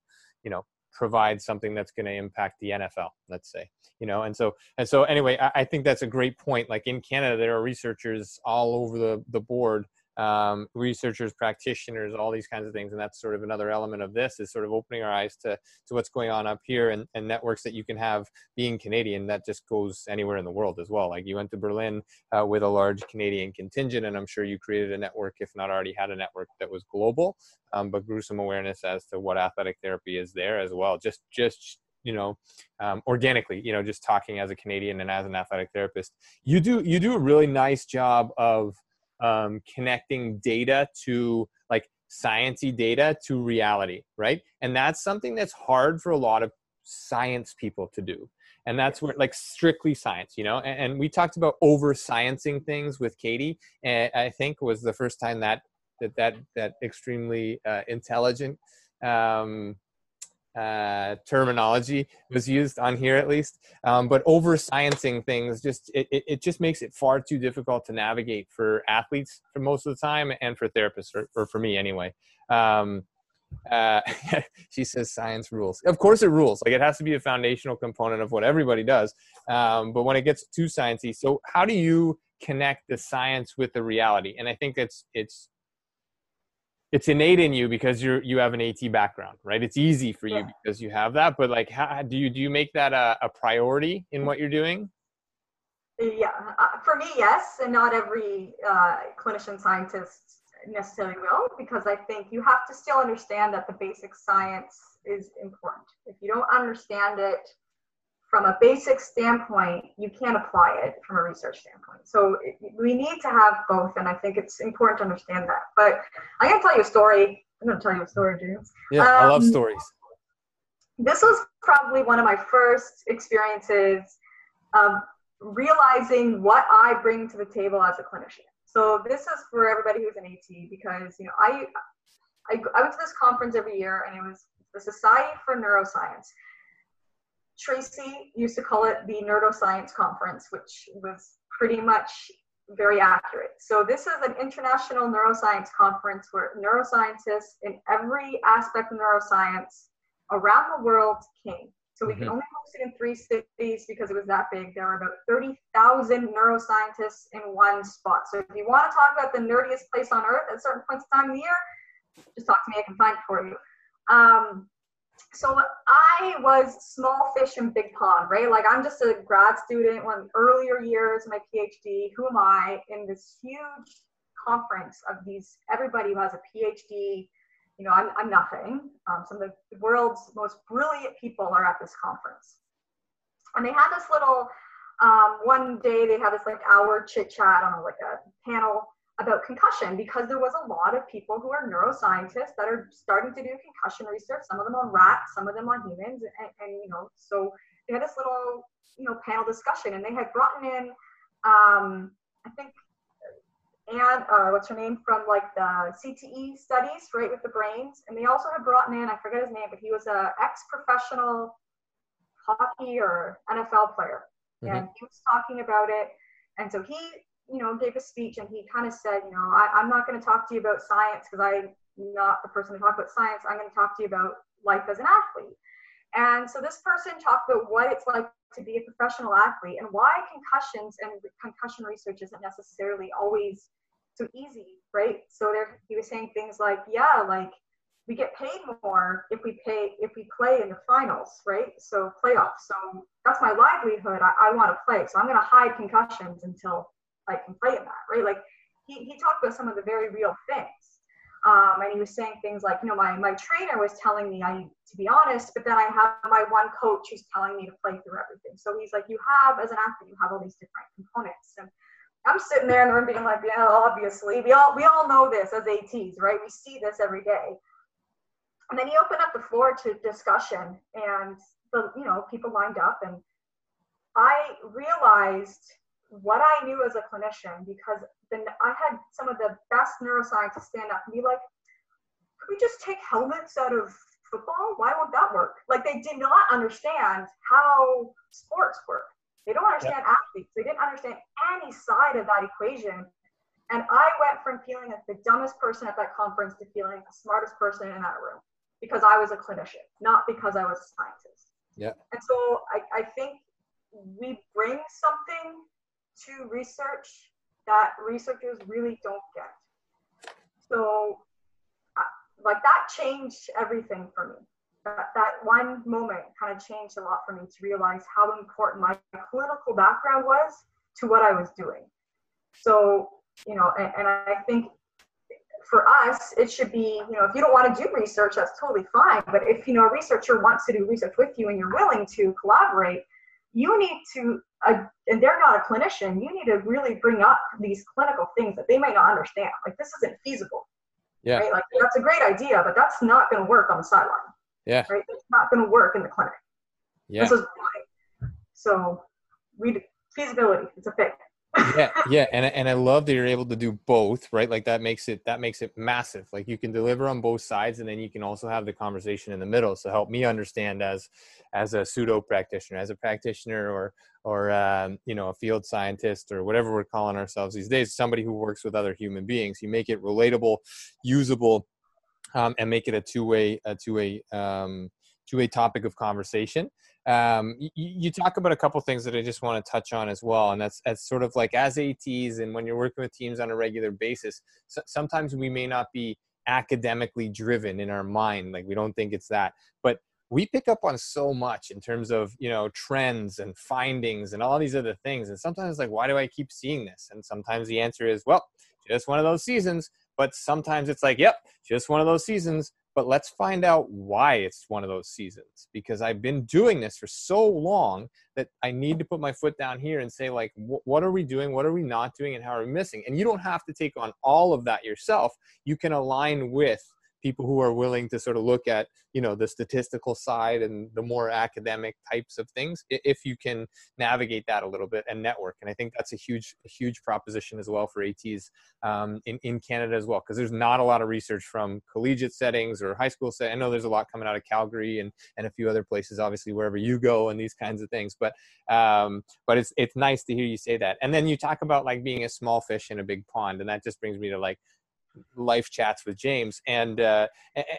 Speaker 1: you know provide something that's going to impact the NFL, let's say, you know, and so and so anyway, I, I, think that's a great point. Like in Canada, there are researchers all over the the board um, researchers, practitioners, all these kinds of things. And that's sort of another element of this is sort of opening our eyes to, to what's going on up here and, and networks that you can have being Canadian that just goes anywhere in the world as well. Like you went to Berlin uh, with a large Canadian contingent, and I'm sure you created a network, if not already had a network that was global, um, but grew some awareness as to what athletic therapy is there as well. Just, just you know um, organically you know just talking as a canadian and as an athletic therapist you do you do a really nice job of um, connecting data to like sciency data to reality, right? And that's something that's hard for a lot of science people to do. And that's where like strictly science, you know. And, and we talked about over sciencing things with Katie, and I think was the first time that that that that extremely uh, intelligent um, uh, terminology was used on here at least. Um, but over sciencing things just it, it, it, just makes it far too difficult to navigate for athletes for most of the time and for therapists or, or for me anyway. Um, uh, she says science rules. Of course it rules. Like it has to be a foundational component of what everybody does. Um, but when it gets too sciencey, so how do you connect the science with the reality? And I think it's it's it's innate in you because you're you have an AT background, right? It's easy for you yeah. because you have that. But like, how do you do you make that a, a priority in what you're doing?
Speaker 2: Yeah, uh, for me, yes, and not every uh, clinician scientist necessarily will, because I think you have to still understand that the basic science is important. If you don't understand it, from a basic standpoint, you can't apply it from a research standpoint. So we need to have both, and I think it's important to understand that. But I'm going to tell you a story. I'm going to tell you a story, James.
Speaker 1: Yeah, um, I love um, stories.
Speaker 2: This was probably one of my first experiences of realizing what I bring to the table as a clinician. So this is for everybody who's an AT because you know I, I I went to this conference every year, and it was the Society for Neuroscience Tracy used to call it the Neuroscience Conference, which was pretty much very accurate. So this is an international neuroscience conference where neuroscientists in every aspect of neuroscience around the world came. So we mm-hmm. can only host it in three cities because it was that big. There were about 30,000 neuroscientists in one spot. So if you want to talk about the nerdiest place on earth at certain points in time of the year, just talk to me. I can find it for you. Um, so I was small fish in big pond, right? Like I'm just a grad student, one of the earlier years my PhD. Who am I in this huge conference of these everybody who has a PhD? You know, I'm, I'm nothing. Um, some of the world's most brilliant people are at this conference. And they had this little um, one day they had this like hour chit chat on like a panel concussion because there was a lot of people who are neuroscientists that are starting to do concussion research some of them on rats some of them on humans and, and you know so they had this little you know panel discussion and they had brought in um, i think and uh, what's her name from like the cte studies right with the brains and they also had brought in i forget his name but he was a ex-professional hockey or nfl player mm-hmm. and he was talking about it and so he you know, gave a speech and he kind of said, you know, I, am not going to talk to you about science because I'm not the person to talk about science. I'm going to talk to you about life as an athlete. And so this person talked about what it's like to be a professional athlete and why concussions and concussion research isn't necessarily always so easy, right? So there, he was saying things like, yeah, like we get paid more if we pay if we play in the finals, right? So playoffs. So that's my livelihood. I, I want to play. So I'm going to hide concussions until I can play in that, right? Like he, he talked about some of the very real things. Um, and he was saying things like, you know, my, my trainer was telling me I need to be honest, but then I have my one coach who's telling me to play through everything. So he's like, you have, as an athlete, you have all these different components. And I'm sitting there in the room being like, yeah, obviously, we all, we all know this as ATs, right? We see this every day. And then he opened up the floor to discussion and the, you know, people lined up and I realized what I knew as a clinician because then I had some of the best neuroscientists stand up and be like, could we just take helmets out of football? Why won't that work? Like they did not understand how sports work. They don't understand yeah. athletes. They didn't understand any side of that equation. And I went from feeling like the dumbest person at that conference to feeling the smartest person in that room because I was a clinician, not because I was a scientist.
Speaker 1: Yeah.
Speaker 2: And so I, I think we bring something to research that researchers really don't get. so like that changed everything for me that, that one moment kind of changed a lot for me to realize how important my clinical background was to what i was doing so you know and, and i think for us, it should be, you know, if you don't want to do research, that's totally fine. But if, you know, a researcher wants to do research with you and you're willing to collaborate, you need to, uh, and they're not a clinician, you need to really bring up these clinical things that they might not understand. Like, this isn't feasible.
Speaker 1: Yeah.
Speaker 2: Right? Like, that's a great idea, but that's not going to work on the sideline.
Speaker 1: Yeah.
Speaker 2: Right? It's not going to work in the clinic.
Speaker 1: Yeah.
Speaker 2: This is why. So, we feasibility, it's a big
Speaker 1: yeah yeah and, and i love that you're able to do both right like that makes it that makes it massive like you can deliver on both sides and then you can also have the conversation in the middle so help me understand as as a pseudo practitioner as a practitioner or or um, you know a field scientist or whatever we're calling ourselves these days somebody who works with other human beings you make it relatable usable um, and make it a two-way a two-way um, two-way topic of conversation um, you, you, talk about a couple things that I just want to touch on as well, and that's that's sort of like as ATs and when you're working with teams on a regular basis. So sometimes we may not be academically driven in our mind, like we don't think it's that, but we pick up on so much in terms of you know trends and findings and all these other things, and sometimes like why do I keep seeing this? And sometimes the answer is well, just one of those seasons. But sometimes it's like, yep, just one of those seasons. But let's find out why it's one of those seasons because i've been doing this for so long that i need to put my foot down here and say like what are we doing? What are we not doing? And how are we missing? And you don't have to take on all of that yourself. You can align with people who are willing to sort of look at you know the statistical side and the more academic types of things if you can navigate that a little bit and network. And i think that's a huge a huge proposition as well for ats um, in, in canada as well because there's not a lot of research from collegiate settings or high school set i know there's a lot coming out of calgary and and a few other places obviously wherever you go and these kinds of things but um, but it's it's nice to hear you say that. And then you talk about like being a small fish in a big pond and that just brings me to like life chats with James, and uh,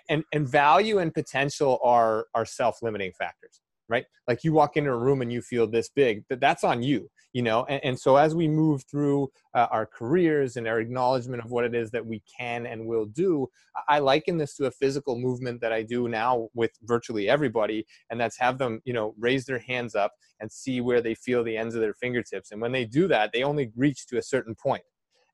Speaker 1: and and value and potential are are self limiting factors, right? Like you walk into a room and you feel this big, but that's on you, you know. And, and so as we move through uh, our careers and our acknowledgement of what it is that we can and will do, I liken this to a physical movement that I do now with virtually everybody, and that's have them, you know, raise their hands up and see where they feel the ends of their fingertips. And when they do that, they only reach to a certain point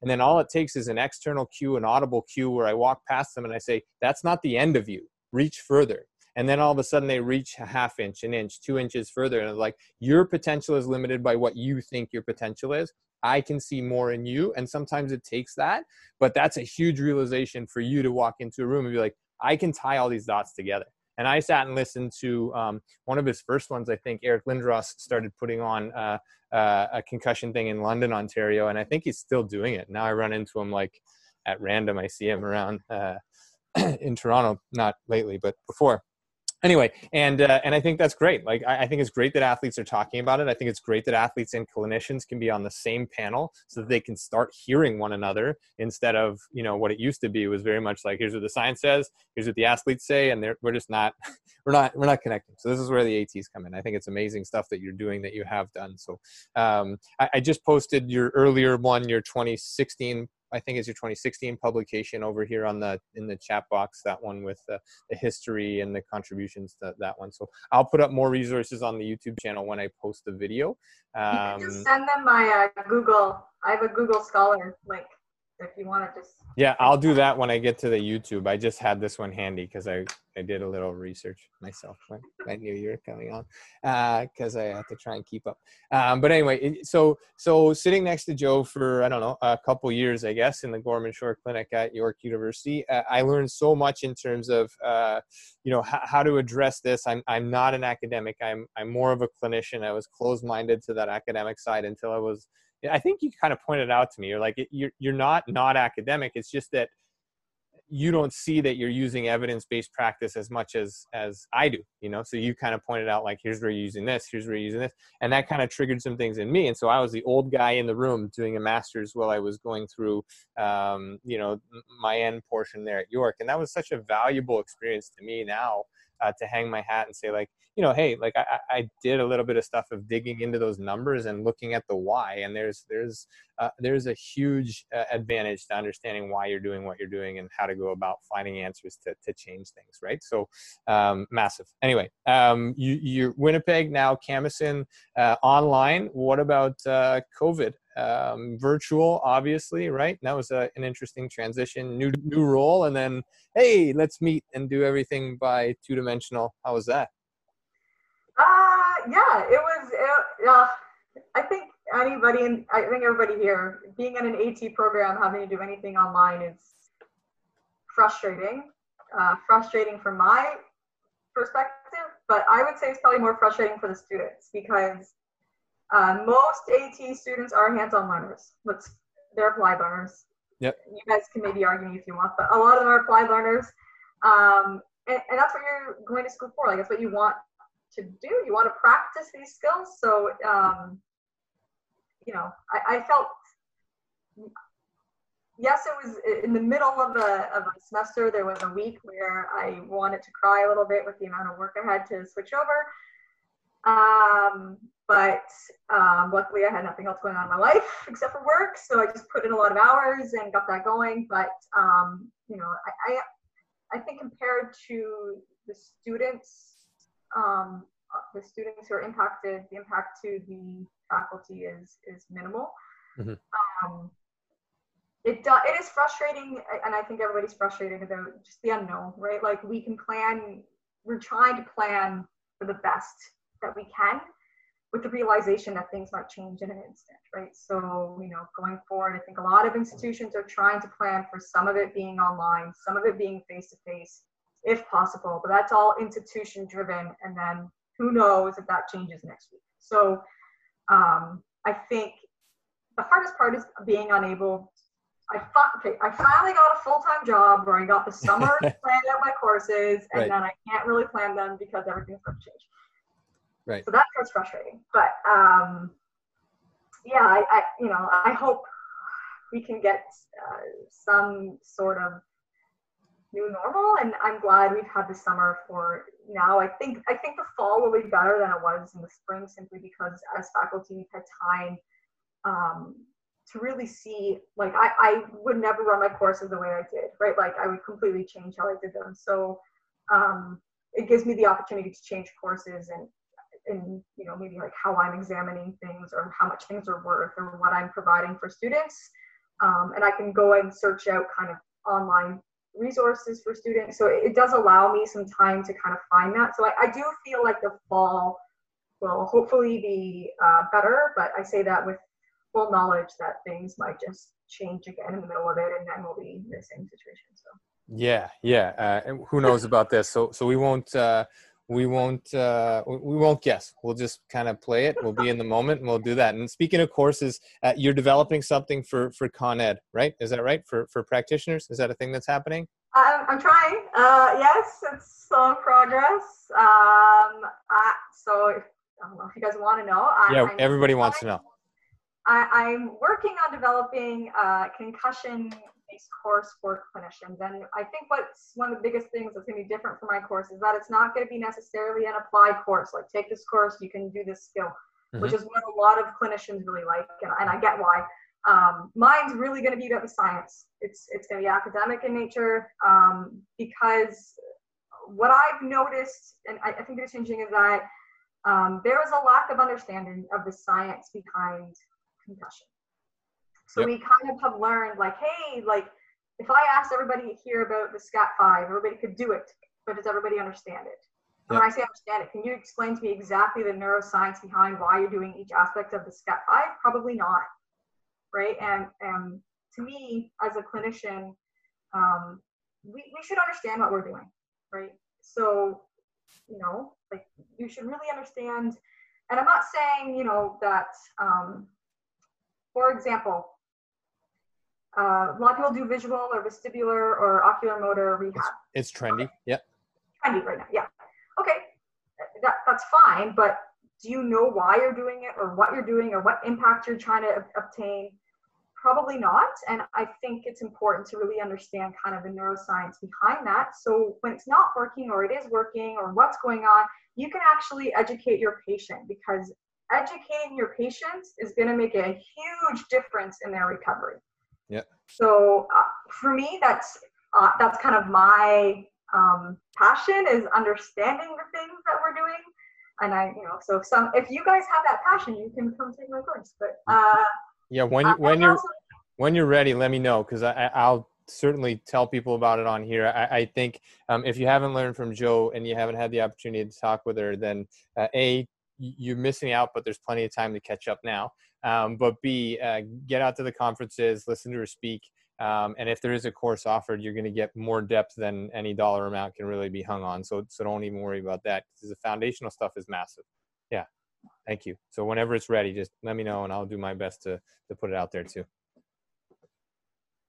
Speaker 1: and then all it takes is an external cue, an audible cue where I walk past them and I say, that's not the end of you. Reach further. And then all of a sudden they reach a half inch, an inch, two inches further. And like, your potential is limited by what you think your potential is. I can see more in you. And sometimes it takes that. But that's a huge realization for you to walk into a room and be like, I can tie all these dots together. And I sat and listened to um, one of his first ones. I think Eric Lindros started putting on uh, uh, a concussion thing in London, Ontario, and I think he's still doing it. Now I run into him like at random. I see him around uh, in Toronto, not lately, but before anyway and uh, and i think that's great. Like I, I, think it's great that athletes are talking about it. I think it's great that athletes and clinicians can be on the same panel so that they can start hearing one another instead of you know what it used to be. Was very much like here's what the science says here's what the athletes say and we're just not we're not we're not connecting. So this is where the ats come in. I think it's amazing stuff that you're doing that you have done. So um, I, I just posted your earlier one your 2016 I think it's your 2016 publication over here on the in the chat box. That one with the, the history and the contributions to that one. So I'll put up more resources on the YouTube channel when I post the video.
Speaker 2: Um, just send them my uh, Google. I have a Google Scholar link if you want to just.
Speaker 1: Yeah, I'll do that when I get to the YouTube. I just had this one handy because I I did a little research myself when I knew you were coming on because uh, I had to try and keep up. Um, but anyway, so so sitting next to Jo for I don't know a couple years, I guess, in the Gorman Shore Clinic at York University, uh, I learned so much in terms of uh, you know h- how to address this. I'm I'm not an academic. I'm I'm more of a clinician. I was closed minded to that academic side until I was. I think you kind of pointed out to me. You're like you're you're not not academic. It's just that you don't see that you're using evidence-based practice as much as as I do, you know. So you kind of pointed out like, here's where you're using this, here's where you're using this, and that kind of triggered some things in me. And so I was the old guy in the room doing a master's while I was going through, um, you know, my end portion there at York, and that was such a valuable experience to me now uh, to hang my hat and say like you know hey like I, I did a little bit of stuff of digging into those numbers and looking at the why. And there's there's uh, there's a huge uh, advantage to understanding why you're doing what you're doing and how to go about finding answers to, to change things right? So um, massive. Anyway um, you you're winnipeg now Camosun uh, online. What about uh, covid um, virtual, obviously, right? that was a, an interesting transition, new new role, and then hey, let's meet and do everything by two dimensional. How was that?
Speaker 2: Uh, yeah, it was. It, uh, I think anybody, and I think everybody here, being in an AT program, having to do anything online is frustrating. Uh, frustrating from my perspective, but I would say it's probably more frustrating for the students because uh, most AT students are hands-on learners. Let's, they're applied learners.
Speaker 1: Yep.
Speaker 2: You guys can maybe argue if you want, but a lot of them are applied learners. Um, and, and that's what you're going to school for. Like that's what you want to do. You want to practice these skills. So, um, you know, I, I felt yes, it was in the middle of a, of a semester. There was a week where I wanted to cry a little bit with the amount of work I had to switch over. Um, but um, luckily, I had nothing else going on in my life except for work, so I just put in a lot of hours and got that going. But um, you know, I, I, I think compared to the students, um, the students who are impacted, the impact to the faculty is is minimal. Mm-hmm. Um, it do, it is frustrating, and I think everybody's frustrated about just the unknown, right? Like we can plan, we're trying to plan for the best that we can with the realization that things might change in an instant, right? So, you know, going forward, I think a lot of institutions are trying to plan for some of it being online, some of it being face to face, if possible, but that's all institution driven. And then who knows if that changes next week. So, um, I think the hardest part is being unable. I thought, okay, I finally got a full time job where I got the summer planned out my courses, and right. then I can't really plan them because everything's going to change.
Speaker 1: Right.
Speaker 2: So that was frustrating. But um, yeah, I, I, you know I hope we can get uh, some sort of new normal, and I'm glad we've had the summer for now. I think I think the fall will be better than it was in the spring, simply because as faculty we've had time. Um, to really see like I, I would never run my courses the way I did, right? Like I would completely change how I did them. So um, it gives me the opportunity to change courses and in you know maybe like how i'm examining things or how much things are worth or what i'm providing for students. Um, and i can go and search out kind of online resources for students. So it, does allow me some time to kind of find that. So i, I do feel like the fall will hopefully be uh, better but i say that with full knowledge that things might just change again in the middle of it and then we'll be in the same situation so.
Speaker 1: Yeah yeah uh, who knows about this? So so we won't uh we won't uh, we won't guess. We'll just kind of play it. We'll be in the moment, and we'll do that. And speaking of courses, uh, you're developing something for for Con Ed, right? Is that right for for practitioners? Is that a thing that's happening?
Speaker 2: I'm, I'm trying. Uh, yes, it's slow progress. Um, so if, I don't know if you guys want to know. I,
Speaker 1: yeah, I'm everybody wants to know.
Speaker 2: I, am working on developing a concussion course for clinicians. And I think what's one of the biggest things that's going to be different for my course is that it's not going to be necessarily an applied course. Like, take this course, you can do this skill, mm-hmm. which is what a lot of clinicians really like. And, and I get why. Um, mine's really going to be about the science. It's, it's going to be academic in nature um, because what I've noticed, and I, I think it's changing, is that um, there is a lack of understanding of the science behind concussion. So yep. we kind of have learned like, hey, like if I asked everybody here about the SCAT5, everybody could do it, but does everybody understand it? Yep. When I say understand it, can you explain to me exactly the neuroscience behind why you're doing each aspect of the SCAT5? Probably not, right? And and to me, as a clinician, um, we, we should understand what we're doing, right? So, you know, like you should really understand. And I'm not saying, you know, that, um, for example, uh, a lot of people do visual or vestibular or ocular motor rehab.
Speaker 1: It's, it's trendy. Yep.
Speaker 2: Trendy right now. Yeah. Okay. That, that's fine. But do you know why you're doing it or what you're doing or what impact you're trying to obtain? probably not. And I think it's important to really understand kind of the neuroscience behind that. So when it's not working or it is working or what's going on, you can actually educate your patient because educating your patients is going to make a huge difference in their recovery.
Speaker 1: Yeah.
Speaker 2: So uh, for me, that's uh, that's kind of my um, passion is understanding the things that we're doing. And I, you know, so if some if you guys have that passion, you can come take my course. But uh,
Speaker 1: yeah, when you, when you're also, when you're ready, let me know because I I'll certainly tell people about it on here. I, I think um, if you haven't learned from Jo and you haven't had the opportunity to talk with her, then uh, a you're missing out, but there's plenty of time to catch up now. Um, but B, uh, get out to the conferences, listen to her speak. Um, and if there is a course offered, you're going to get more depth than any dollar amount can really be hung on. So, so don't even worry about that because the foundational stuff is massive. Yeah. Thank you. So whenever it's ready, just let me know and I'll do my best to, to put it out there too.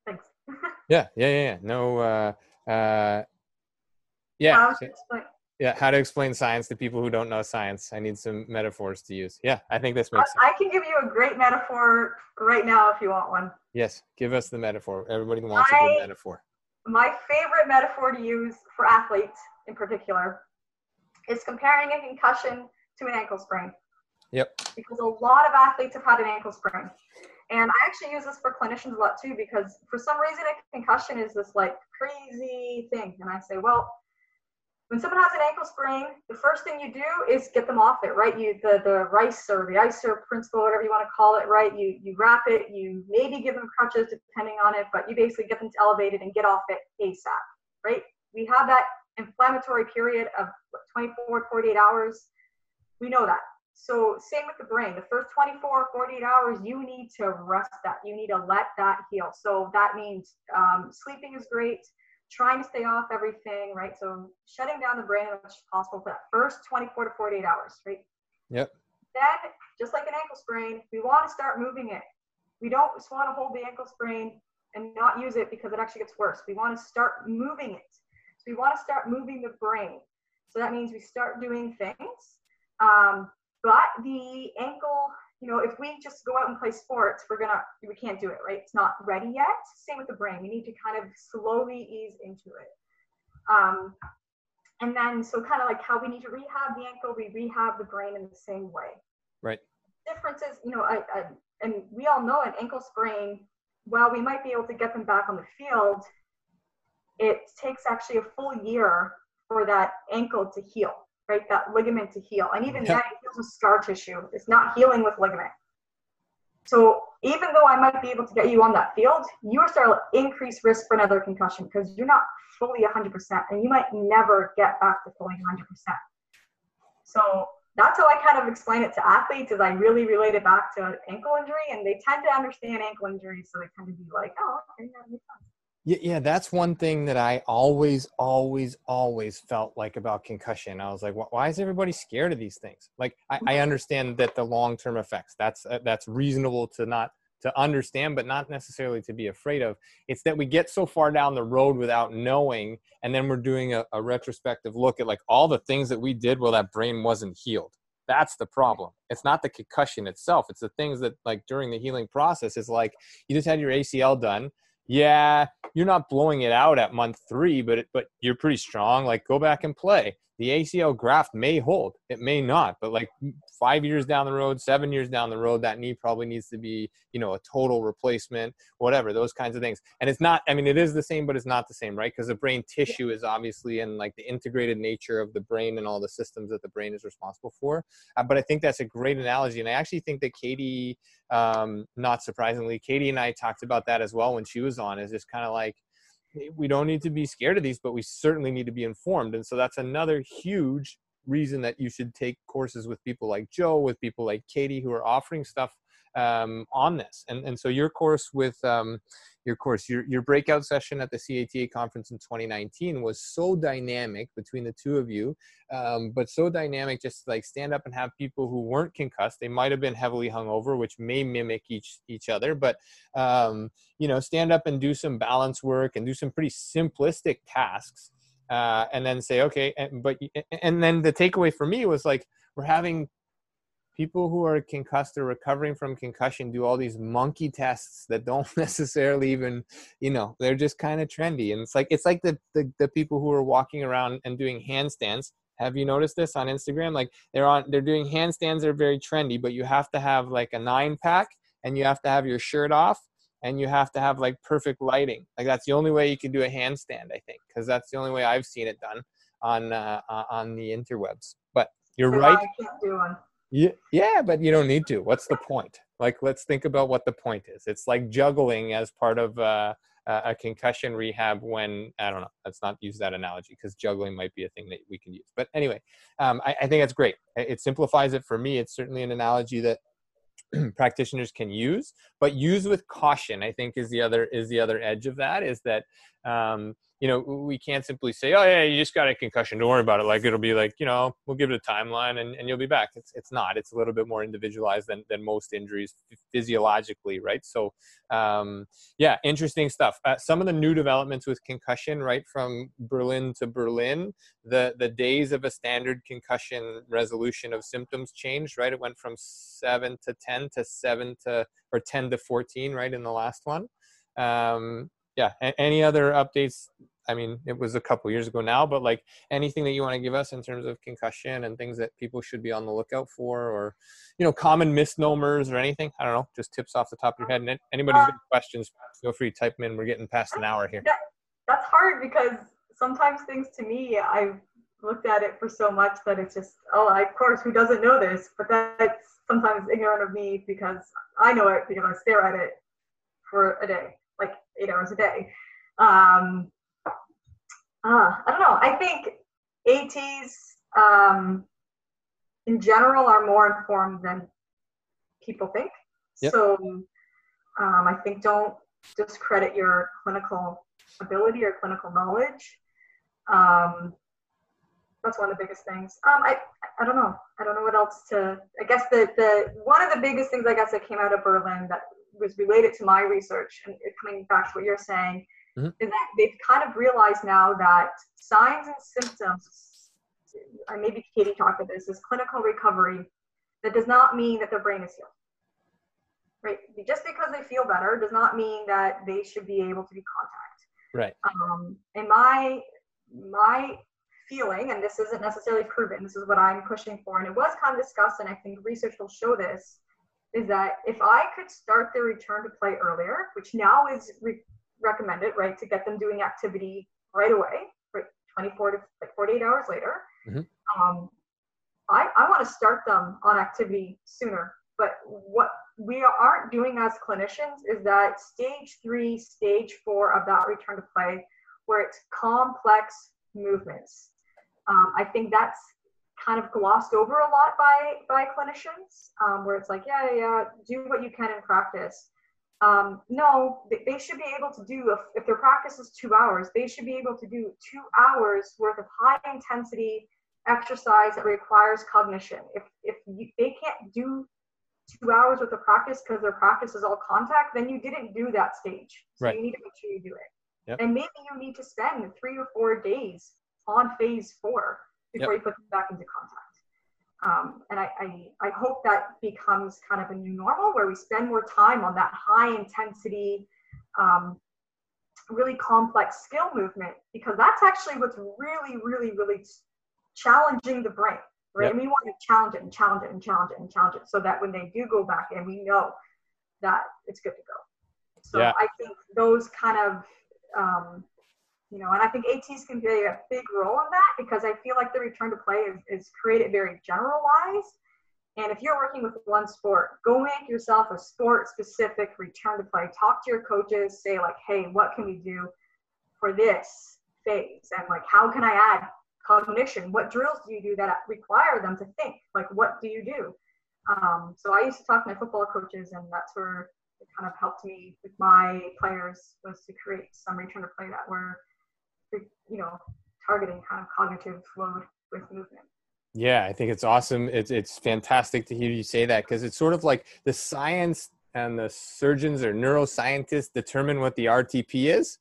Speaker 2: Thanks.
Speaker 1: yeah. Yeah. Yeah. yeah. No, uh, uh, yeah yeah how to explain science to people who don't know science. I need some metaphors to use. Yeah i think this makes
Speaker 2: I, I can give you a great metaphor right now if you want one.
Speaker 1: Yes give us the metaphor. Everybody wants my, a good metaphor.
Speaker 2: My favorite metaphor to use for athletes in particular is comparing a concussion to an ankle sprain.
Speaker 1: Yep.
Speaker 2: Because a lot of athletes have had an ankle sprain. And I actually use this for clinicians a lot too because for some reason a concussion is this like crazy thing. And I say, well, when someone has an ankle sprain, the first thing you do is get them off it, right? You the the rice or the ICER principle, whatever you want to call it, right? You you wrap it, you maybe give them crutches depending on it, but you basically get them elevated and get off it ASAP, right? We have that inflammatory period of 24, 48 hours. We know that. So same with the brain. The first 24, 48 hours, you need to rest that. You need to let that heal. So that means um, sleeping is great trying to stay off everything, right? So shutting down the brain as much as possible for that first 24 to 48 hours, right?
Speaker 1: Yep.
Speaker 2: Then, just like an ankle sprain, we want to start moving it. We don't just want to hold the ankle sprain and not use it because it actually gets worse. We want to start moving it. So we want to start moving the brain. So that means we start doing things. Um, but the ankle you know, if we just go out and play sports, we're gonna we can't do it, right? It's not ready yet. Same with the brain. We need to kind of slowly ease into it. Um, and then so kind of like how we need to rehab the ankle, we rehab the brain in the same way.
Speaker 1: Right.
Speaker 2: Differences, you know, I, I and we all know an ankle sprain, while we might be able to get them back on the field, it takes actually a full year for that ankle to heal right? That ligament to heal. And even that it heals with scar tissue. It's not healing with ligament. So even though I might be able to get you on that field, you are still at increased risk for another concussion because you're not fully 100% and you might never get back to fully 100%. So that's how I kind of explain it to athletes is I really relate it back to ankle injury and they tend to understand ankle injuries. So they tend to be like, oh, okay, that makes sense.
Speaker 1: Yeah, yeah, that's one thing that I always, always, always felt like about concussion. I was like, why is everybody scared of these things? Like, I, I understand that the long-term effects. That's uh, that's reasonable to not to understand, but not necessarily to be afraid of. It's that we get so far down the road without knowing, and then we're doing a, a retrospective look at like all the things that we did while that brain wasn't healed. That's the problem. It's not the concussion itself. It's the things that like during the healing process is like you just had your ACL done yeah, you're not blowing it out at month three, but it, but you're pretty strong. Like go back and play the ACL graft may hold, it may not, but like five years down the road, seven years down the road, that knee probably needs to be, you know, a total replacement, whatever, those kinds of things. And it's not, I mean, it is the same, but it's not the same, right? Because the brain tissue is obviously in like the integrated nature of the brain and all the systems that the brain is responsible for. Uh, but I think that's a great analogy. And I actually think that Katie, um, not surprisingly, Katie and I talked about that as well when she was on, is just kind of like, we don't need to be scared of these, but we certainly need to be informed. And so that's another huge reason that you should take courses with people like Jo, with people like Katie, who are offering stuff um, on this. And and so your course with um, your course, your your breakout session at the CATA conference in 2019 was so dynamic between the two of you, um, but so dynamic just like stand up and have people who weren't concussed. They might have been heavily hungover, which may mimic each each other, but um, you know, stand up and do some balance work and do some pretty simplistic tasks. Uh, and then say okay and, but and then the takeaway for me was like we're having people who are concussed or recovering from concussion do all these monkey tests that don't necessarily even you know they're just kind of trendy. And it's like it's like the, the the people who are walking around and doing handstands. Have you noticed this on instagram? Like they're on they're doing handstands that are very trendy but you have to have like a nine pack and you have to have your shirt off and you have to have like perfect lighting. Like that's the only way you can do a handstand i think because that's the only way i've seen it done on uh, on the interwebs. But you're right yeah, but you don't need to. What's the point? Like, let's think about what the point is. It's like juggling as part of uh, a concussion rehab. When I don't know, let's not use that analogy because juggling might be a thing that we can use. But anyway, um, I, I think that's great. It simplifies it for me. It's certainly an analogy that practitioners can use, but use with caution. I think is the other is the other edge of that. Is that um, you know, we can't simply say, oh, yeah, you just got a concussion. Don't worry about it. Like, it'll be like, you know, we'll give it a timeline and, and you'll be back. It's, it's not. It's a little bit more individualized than, than most injuries physiologically, right? So, um, yeah, interesting stuff. Uh, some of the new developments with concussion, right, from Berlin to Berlin, the, the days of a standard concussion resolution of symptoms changed, right? It went from seven to 10 to seven to, or 10 to 14, right, in the last one. Um, yeah any other updates? I mean it was a couple years ago now but like anything that you want to give us in terms of concussion and things that people should be on the lookout for or you know common misnomers or anything? I don't know just tips off the top of your head. And anybody's got uh, questions feel free to type them in. We're getting past an hour here.
Speaker 2: That's hard because sometimes things to me i've looked at it for so much that it's just oh of course who doesn't know this? But that's sometimes ignorant of me because i know it because i stare at it for a day like eight hours a day. Um, uh, I don't know. I think ATs um, in general are more informed than people think. Yep. So um, I think don't discredit your clinical ability or clinical knowledge. Um, that's one of the biggest things. Um, I I don't know. I don't know what else to. I guess the the one of the biggest things I guess that came out of Berlin that was related to my research and coming back to what you're saying mm-hmm. is that they've kind of realized now that signs and symptoms and maybe katie talked about this is clinical recovery. That does not mean that their brain is healed. Right? Just because they feel better does not mean that they should be able to be contact.
Speaker 1: Right.
Speaker 2: Um, and my my feeling and this isn't necessarily proven this is what i'm pushing for and it was kind of discussed and i think research will show this is that if I could start their return to play earlier, which now is re- recommended, right, to get them doing activity right away, right, 24 to like 48 hours later, mm-hmm. um, I, I want to start them on activity sooner. But what we aren't doing as clinicians is that stage three, stage four of that return to play, where it's complex movements. Um, I think that's kind of glossed over a lot by by clinicians, um, where it's like, yeah, yeah, do what you can in practice. Um, no, they, they, should be able to do if, if their practice is two hours, they should be able to do two hours worth of high intensity exercise that requires cognition. If if you, they can't do two hours worth of practice because their practice is all contact, then you didn't do that stage. So right. you need to make sure you do it. Yep. And maybe you need to spend three or four days on phase four before yep. you put them back into contact. Um, and I, I, I hope that becomes kind of a new normal where we spend more time on that high intensity, um, really complex skill movement because that's actually what's really, really, really challenging the brain, right? Yep. And we want to challenge it and challenge it and challenge it and challenge it so that when they do go back in, we know that it's good to go. So yeah. I think those kind of um, you know, and I think ATs can play a big role in that because I feel like the return to play is, is created very generalized. And if you're working with one sport, go make yourself a sport specific return to play. Talk to your coaches, say, like, hey, what can we do for this phase? And like, how can I add cognition? What drills do you do that require them to think? Like, what do you do? Um, so I used to talk to my football coaches, and that's where it kind of helped me with my players was to create some return to play that were you know, targeting kind of cognitive load with movement.
Speaker 1: Yeah, I think it's awesome. It's it's fantastic to hear you say that because it's sort of like the science and the surgeons or neuroscientists determine what the RTP is,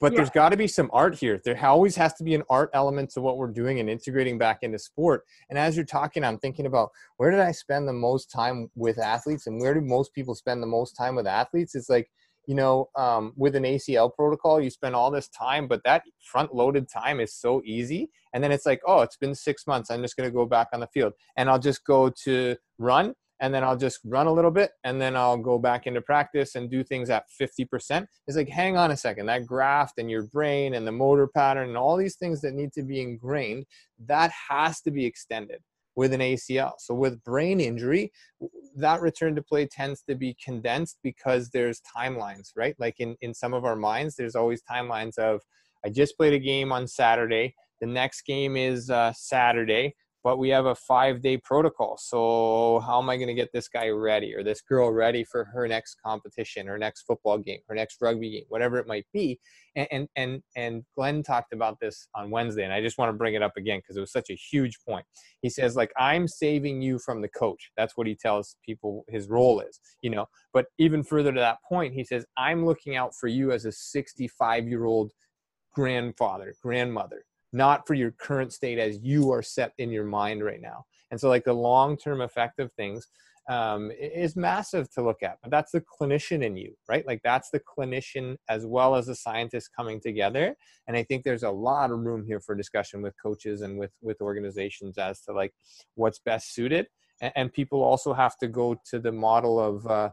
Speaker 1: but yeah. there's got to be some art here. There always has to be an art element to what we're doing and integrating back into sport. And as you're talking, I'm thinking about where did I spend the most time with athletes and where do most people spend the most time with athletes? It's like, you know, um, with an ACL protocol, you spend all this time, but that front loaded time is so easy. And then it's like, oh, it's been six months. I'm just going to go back on the field and I'll just go to run and then I'll just run a little bit and then I'll go back into practice and do things at 50%. It's like, hang on a second, that graft and your brain and the motor pattern and all these things that need to be ingrained, that has to be extended with an ACL. So with brain injury, that return to play tends to be condensed because there's timelines, right? Like in, in some of our minds, there's always timelines of, I just played a game on Saturday. The next game is uh, Saturday but we have a five day protocol. So how am I going to get this guy ready or this girl ready for her next competition, her next football game, her next rugby game, whatever it might be? And and and, and Glenn talked about this on Wednesday, and I just want to bring it up again because it was such a huge point. He says like I'm saving you from the coach. That's what he tells people his role is, you know. But even further to that point, he says I'm looking out for you as a 65 year old grandfather, grandmother not for your current state as you are set in your mind right now. And so, like the long term effect of things um, is massive to look at. But that's the clinician in you, right? Like that's the clinician as well as the scientist coming together. And I think there's a lot of room here for discussion with coaches and with with organizations as to like what's best suited. And, and people also have to go to the model of. Uh,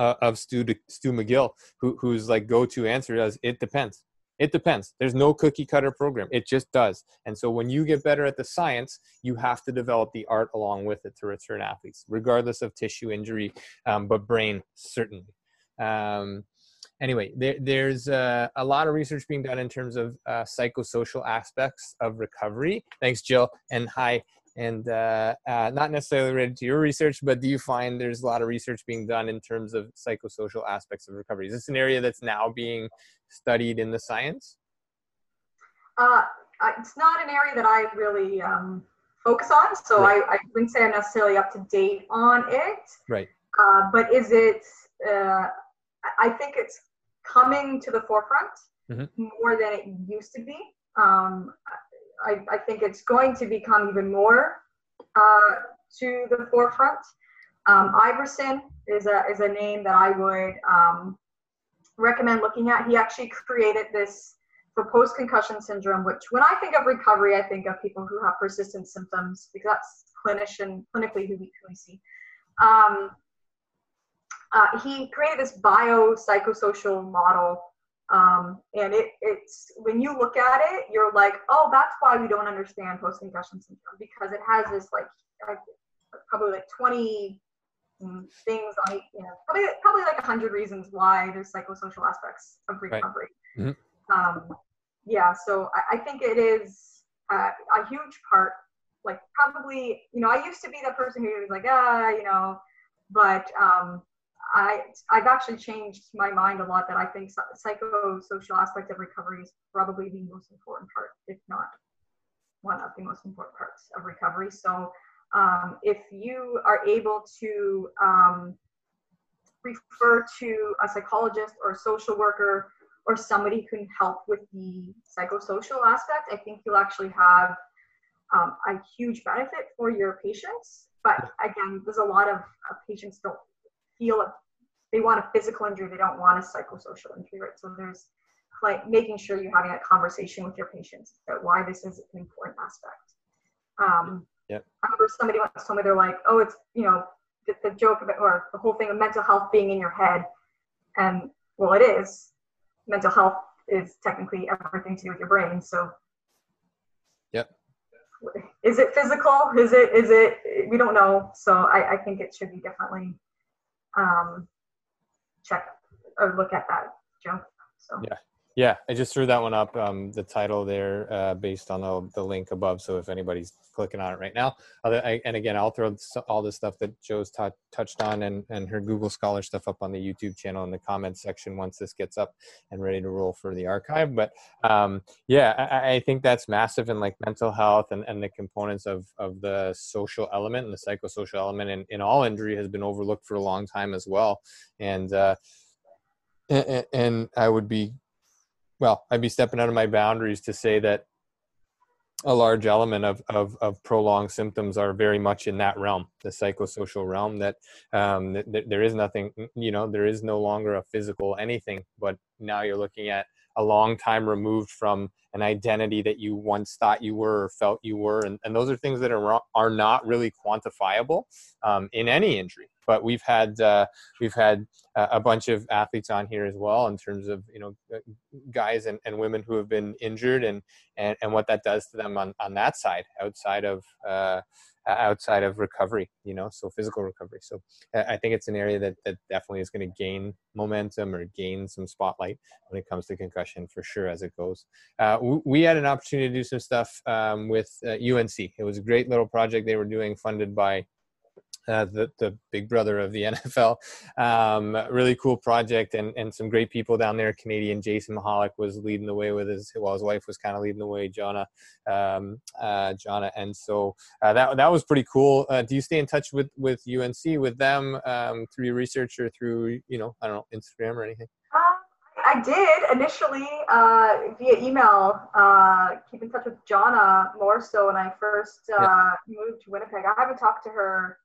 Speaker 1: uh, of Stu Stu McGill, who, who's like go-to answer does it depends it depends. There's no cookie cutter program. It just does. And so when you get better at the science, you have to develop the art along with it to return athletes, regardless of tissue injury, um, but brain certainly. Um, anyway, there, there's uh, a lot of research being done in terms of uh, psychosocial aspects of recovery. Thanks, Jill. And hi. And uh, uh, not necessarily related to your research, but do you find there's a lot of research being done in terms of psychosocial aspects of recovery? Is this an area that's now being studied in the science?
Speaker 2: Uh, it's not an area that I really um, focus on, so right. I, I, wouldn't say I'm necessarily up to date on it.
Speaker 1: Right.
Speaker 2: Uh, but is it? Uh, I think it's coming to the forefront mm-hmm. more than it used to be. Um, I, I, think it's going to become even more uh, to the forefront. Um, Iverson is a is a name that I would um, recommend looking at. He actually created this for post concussion syndrome, which when I think of recovery, I think of people who have persistent symptoms because that's clinician clinically who we, who we see. Um, uh, he created this biopsychosocial model, um, and it, it's when you look at it, you're like, oh, that's why we don't understand post concussion syndrome because it has this like probably like 20 things like you know probably probably like hundred reasons why there's psychosocial aspects of recovery. Right. Mm-hmm. Um, yeah, so I, I, think it is uh, a huge part. Like probably you know I used to be that person who was like ah you know, but um, I I've actually changed my mind a lot that I think psychosocial aspect of recovery is probably the most important part, if not one of the most important parts of recovery. So um, if you are able to um, refer to a psychologist or a social worker or somebody who can help with the psychosocial aspect, I think you'll actually have um, a huge benefit for your patients. But again, there's a lot of uh, patients don't feel it. They want a physical injury, they don't want a psychosocial injury, right? So there's like making sure you're having a conversation with your patients about why this is an important aspect. Um,
Speaker 1: Yep.
Speaker 2: I remember somebody once told me they're like, oh, it's you know the, the joke about or the whole thing of mental health being in your head, and well, it is. Mental health is technically everything to do with your brain. So.
Speaker 1: Yep.
Speaker 2: Is it physical? Is it? Is it? We don't know. So I, I think it should be definitely um, check or look at that, Jo. So.
Speaker 1: Yeah. Yeah, I just threw that one up. Um, the title there, uh, based on the, the link above. So if anybody's clicking on it right now, I, and again, I'll throw all the stuff that Jo's t- touched on and and her Google Scholar stuff up on the YouTube channel in the comments section once this gets up and ready to roll for the archive. But um, yeah, I, I, think that's massive in like mental health and, and the components of of the social element and the psychosocial element in, in all injury has been overlooked for a long time as well. And uh, and, and I would be well, I'd be stepping out of my boundaries to say that a large element of, of, of prolonged symptoms are very much in that realm, the psychosocial realm. That, um, that there is nothing, you know, there is no longer a physical anything, but now you're looking at a long time removed from an identity that you once thought you were or felt you were, and, and those are things that are are not really quantifiable um, in any injury but we've had uh, we've had a bunch of athletes on here as well in terms of you know uh, guys and, and women who have been injured and, and and what that does to them on on that side outside of uh, outside of recovery you know so physical recovery. So i think it's an area that, that definitely is going to gain momentum or gain some spotlight when it comes to concussion for sure as it goes. Uh, we had an opportunity to do some stuff um, with uh, unc it was a great little project they were doing funded by uh, the, the big brother of the NFL. Um, really cool project and, and some great people down there. Canadian Jason Mihalik was leading the way with his, well, his wife was kind of leading the way, Johna, um, uh, Johna. And so uh, that, that was pretty cool. Uh, do you stay in touch with, with UNC, with them um, through your research or through, you know, I don't know, Instagram or anything?
Speaker 2: Um, I did initially uh, via email uh, keep in touch with Johna more so when I first uh, yeah. moved to Winnipeg. I haven't talked to her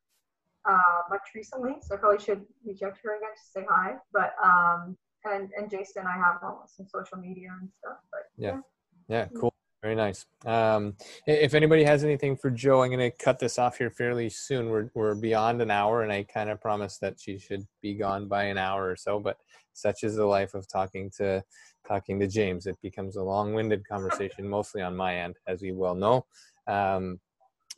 Speaker 2: uh, much recently, so I probably should reach out to her again to say hi. But um, and and Jason, I have some social media and stuff. But
Speaker 1: yeah, yeah, yeah cool. Very nice. Um, if anybody has anything for Jo, I'm going to cut this off here fairly soon. We're we're beyond an hour, and I kind of promised that she should be gone by an hour or so. But such is the life of talking to talking to James. It becomes a long-winded conversation, mostly on my end, as we well know. Um,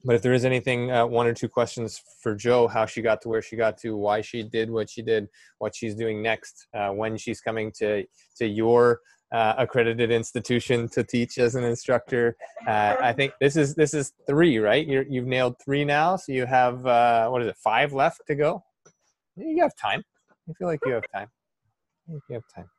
Speaker 1: but if there is anything, uh, one or two questions for Jo, how she got to where she got to, why she did what she did, what she's doing next, uh, when she's coming to to your uh, accredited institution to teach as an instructor. Uh, I think this is this is three, right? you have nailed three now, so you have uh, what is it, five left to go? You have time. I feel like you have time. You have time.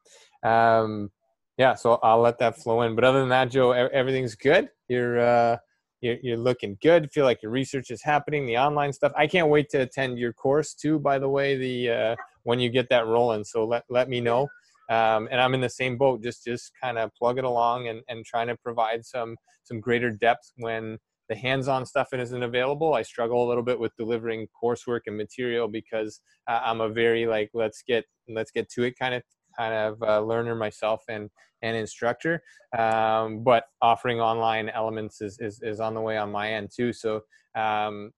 Speaker 1: Um, yeah, so I'll let that flow in. But other than that, Jo, everything's good. You're uh, you're, you're looking good. Feel like your research is happening. The online stuff. I can't wait to attend your course too. By the way, the uh, when you get that rolling, so let let me know. Um, and I'm in the same boat. Just just kind of plug it along and and trying to provide some some greater depth when the hands-on stuff isn't available. I struggle a little bit with delivering coursework and material because uh, I'm a very like let's get let's get to it kind of kind of uh, learner myself and and instructor. Um, but offering online elements is, is, is on the way on my end too. So um,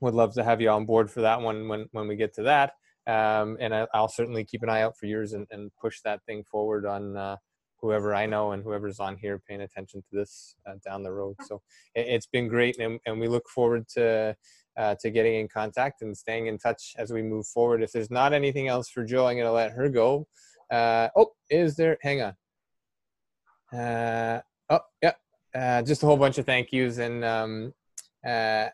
Speaker 1: would love to have you on board for that one when when we get to that. Um, and I, will certainly keep an eye out for yours and, and push that thing forward on uh, whoever I know and whoever's on here paying attention to this uh, down the road. So it, has been great, and, and we look forward to uh, to getting in contact and staying in touch as we move forward. If there's not anything else for Jo, I'm going to let her go. Uh, oh, is there? Hang on. Uh, oh, yeah. Uh, just a whole bunch of thank yous and um, uh,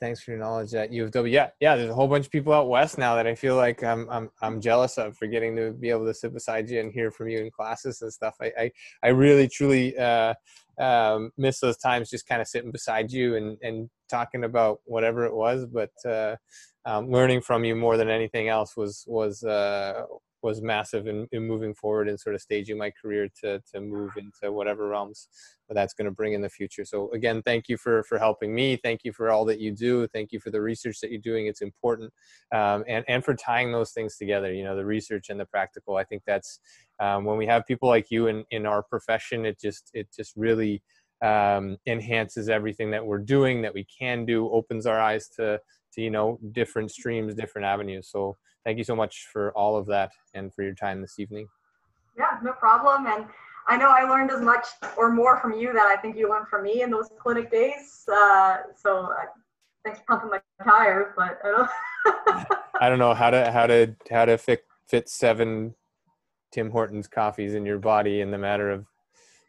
Speaker 1: thanks for your knowledge at U of W. Yeah, yeah. There's a whole bunch of people out west now that I feel like I'm I'm I'm jealous of for getting to be able to sit beside you and hear from you in classes and stuff. I I, I really truly uh, um, miss those times, just kind of sitting beside you and and talking about whatever it was, but. Uh, um, learning from you more than anything else was was uh, was massive in, in moving forward and sort of staging my career to to move into whatever realms that's going to bring in the future. So again, thank you for for helping me. Thank you for all that you do. Thank you for the research that you're doing. It's important, um, and and for tying those things together. You know, the research and the practical. I think that's um, when we have people like you in in our profession. It just it just really um, enhances everything that we're doing that we can do. Opens our eyes to to you know different streams, different avenues. So thank you so much for all of that and for your time this evening.
Speaker 2: Yeah, no problem. And I know I learned as much or more from you that I think you learned from me in those clinic days. Uh, so uh, thanks for pumping my tires, but I don't.
Speaker 1: I don't know how to how to how to fit fit seven Tim Hortons coffees in your body in the matter of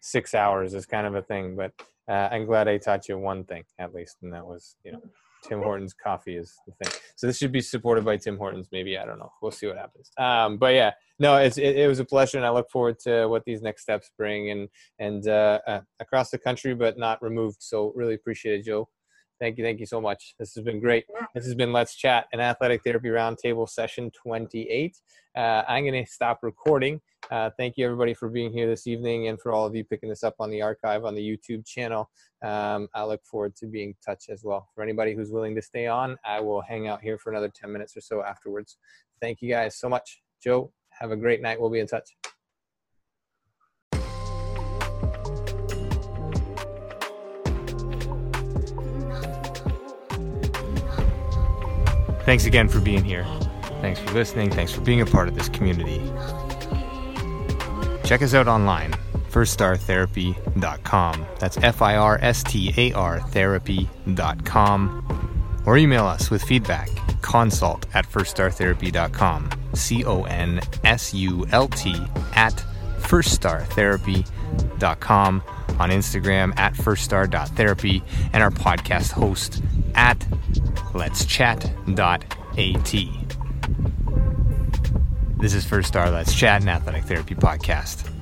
Speaker 1: six hours is kind of a thing, but uh, I'm glad I taught you one thing at least, and that was you know Tim Hortons coffee is the thing. So this should be supported by Tim Hortons. Maybe I don't know. We'll see what happens. Um, but yeah, no, it's it, it, was a pleasure, and I look forward to what these next steps bring and and uh, uh, across the country, but not removed. So really appreciate it, Jo. Thank you. Thank you so much. This has been great. This has been Let's Chat, an athletic therapy roundtable session 28. Uh, I'm going to stop recording. Uh, thank you, everybody, for being here this evening and for all of you picking this up on the archive on the YouTube channel. Um, I look forward to being in touch as well. For anybody who's willing to stay on, I will hang out here for another 10 minutes or so afterwards. Thank you guys so much. Jo, have a great night. We'll be in touch. Thanks again for being here. Thanks for listening. Thanks for being a part of this community. Check us out online, firstartherapy.com. That's F I R S T A R therapy.com. Or email us with feedback, consult at firstartherapy.com. C O N S U L T at firstartherapy.com. On Instagram at firststar.therapy and our podcast host at let's chat.at. This is First Star Let's Chat, an athletic therapy podcast.